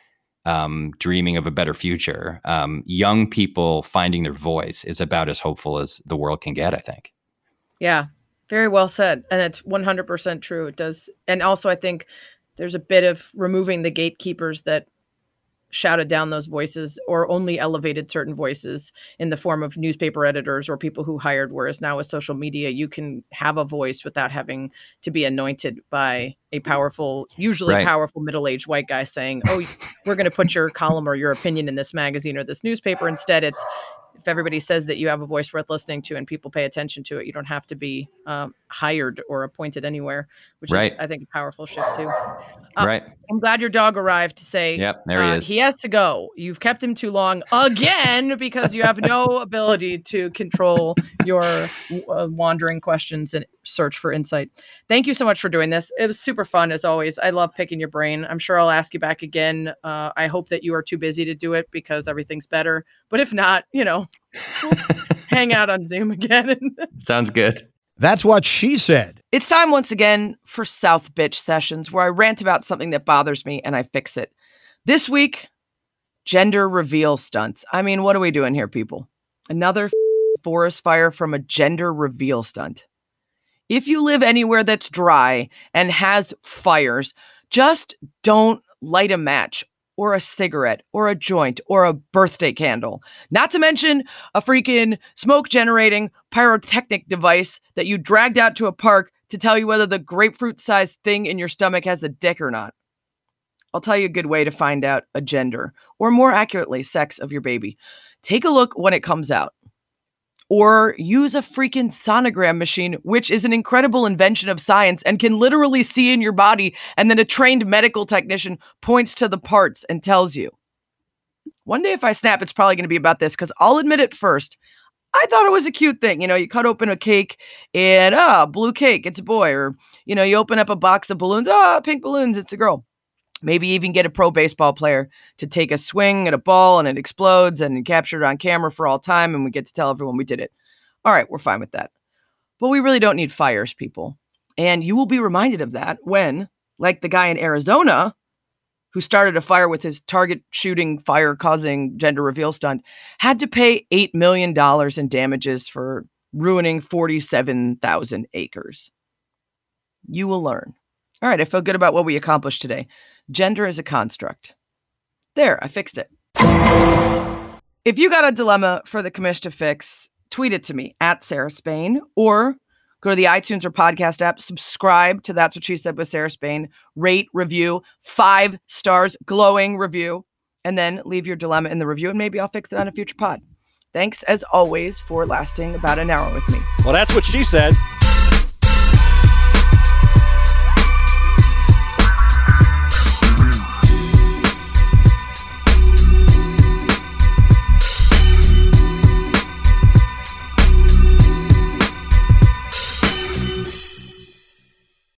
um, dreaming of a better future, um, young people finding their voice is about as hopeful as the world can get. I think. Yeah, very well said. And it's 100% true. It does. And also, I think there's a bit of removing the gatekeepers that shouted down those voices or only elevated certain voices in the form of newspaper editors or people who hired whereas now with social media you can have a voice without having to be anointed by a powerful usually right. powerful middle-aged white guy saying oh we're going to put your column or your opinion in this magazine or this newspaper instead it's if everybody says that you have a voice worth listening to and people pay attention to it, you don't have to be um, hired or appointed anywhere, which right. is, I think, a powerful shift too. Uh, right. I'm glad your dog arrived to say, "Yep, there he uh, is." He has to go. You've kept him too long again because you have no ability to control your uh, wandering questions and search for insight. Thank you so much for doing this. It was super fun as always. I love picking your brain. I'm sure I'll ask you back again. Uh, I hope that you are too busy to do it because everything's better. But if not, you know, hang out on Zoom again. Sounds good. That's what she said. It's time once again for South Bitch Sessions, where I rant about something that bothers me and I fix it. This week, gender reveal stunts. I mean, what are we doing here, people? Another forest fire from a gender reveal stunt. If you live anywhere that's dry and has fires, just don't light a match or a cigarette or a joint or a birthday candle. Not to mention a freaking smoke generating pyrotechnic device that you dragged out to a park to tell you whether the grapefruit sized thing in your stomach has a dick or not. I'll tell you a good way to find out a gender, or more accurately, sex of your baby. Take a look when it comes out or use a freaking sonogram machine, which is an incredible invention of science and can literally see in your body. And then a trained medical technician points to the parts and tells you. One day, if I snap, it's probably going to be about this because I'll admit it first. I thought it was a cute thing. You know, you cut open a cake and, ah, blue cake, it's a boy. Or, you know, you open up a box of balloons, ah, pink balloons, it's a girl. Maybe even get a pro baseball player to take a swing at a ball and it explodes and capture it on camera for all time and we get to tell everyone we did it. All right, we're fine with that. But we really don't need fires, people. And you will be reminded of that when, like the guy in Arizona who started a fire with his target shooting, fire causing gender reveal stunt, had to pay $8 million in damages for ruining 47,000 acres. You will learn. All right, I feel good about what we accomplished today. Gender is a construct. There, I fixed it. If you got a dilemma for the commish to fix, tweet it to me at Sarah Spain or go to the iTunes or podcast app, subscribe to That's What She Said with Sarah Spain, rate, review, five stars, glowing review, and then leave your dilemma in the review and maybe I'll fix it on a future pod. Thanks as always for lasting about an hour with me. Well, that's what she said.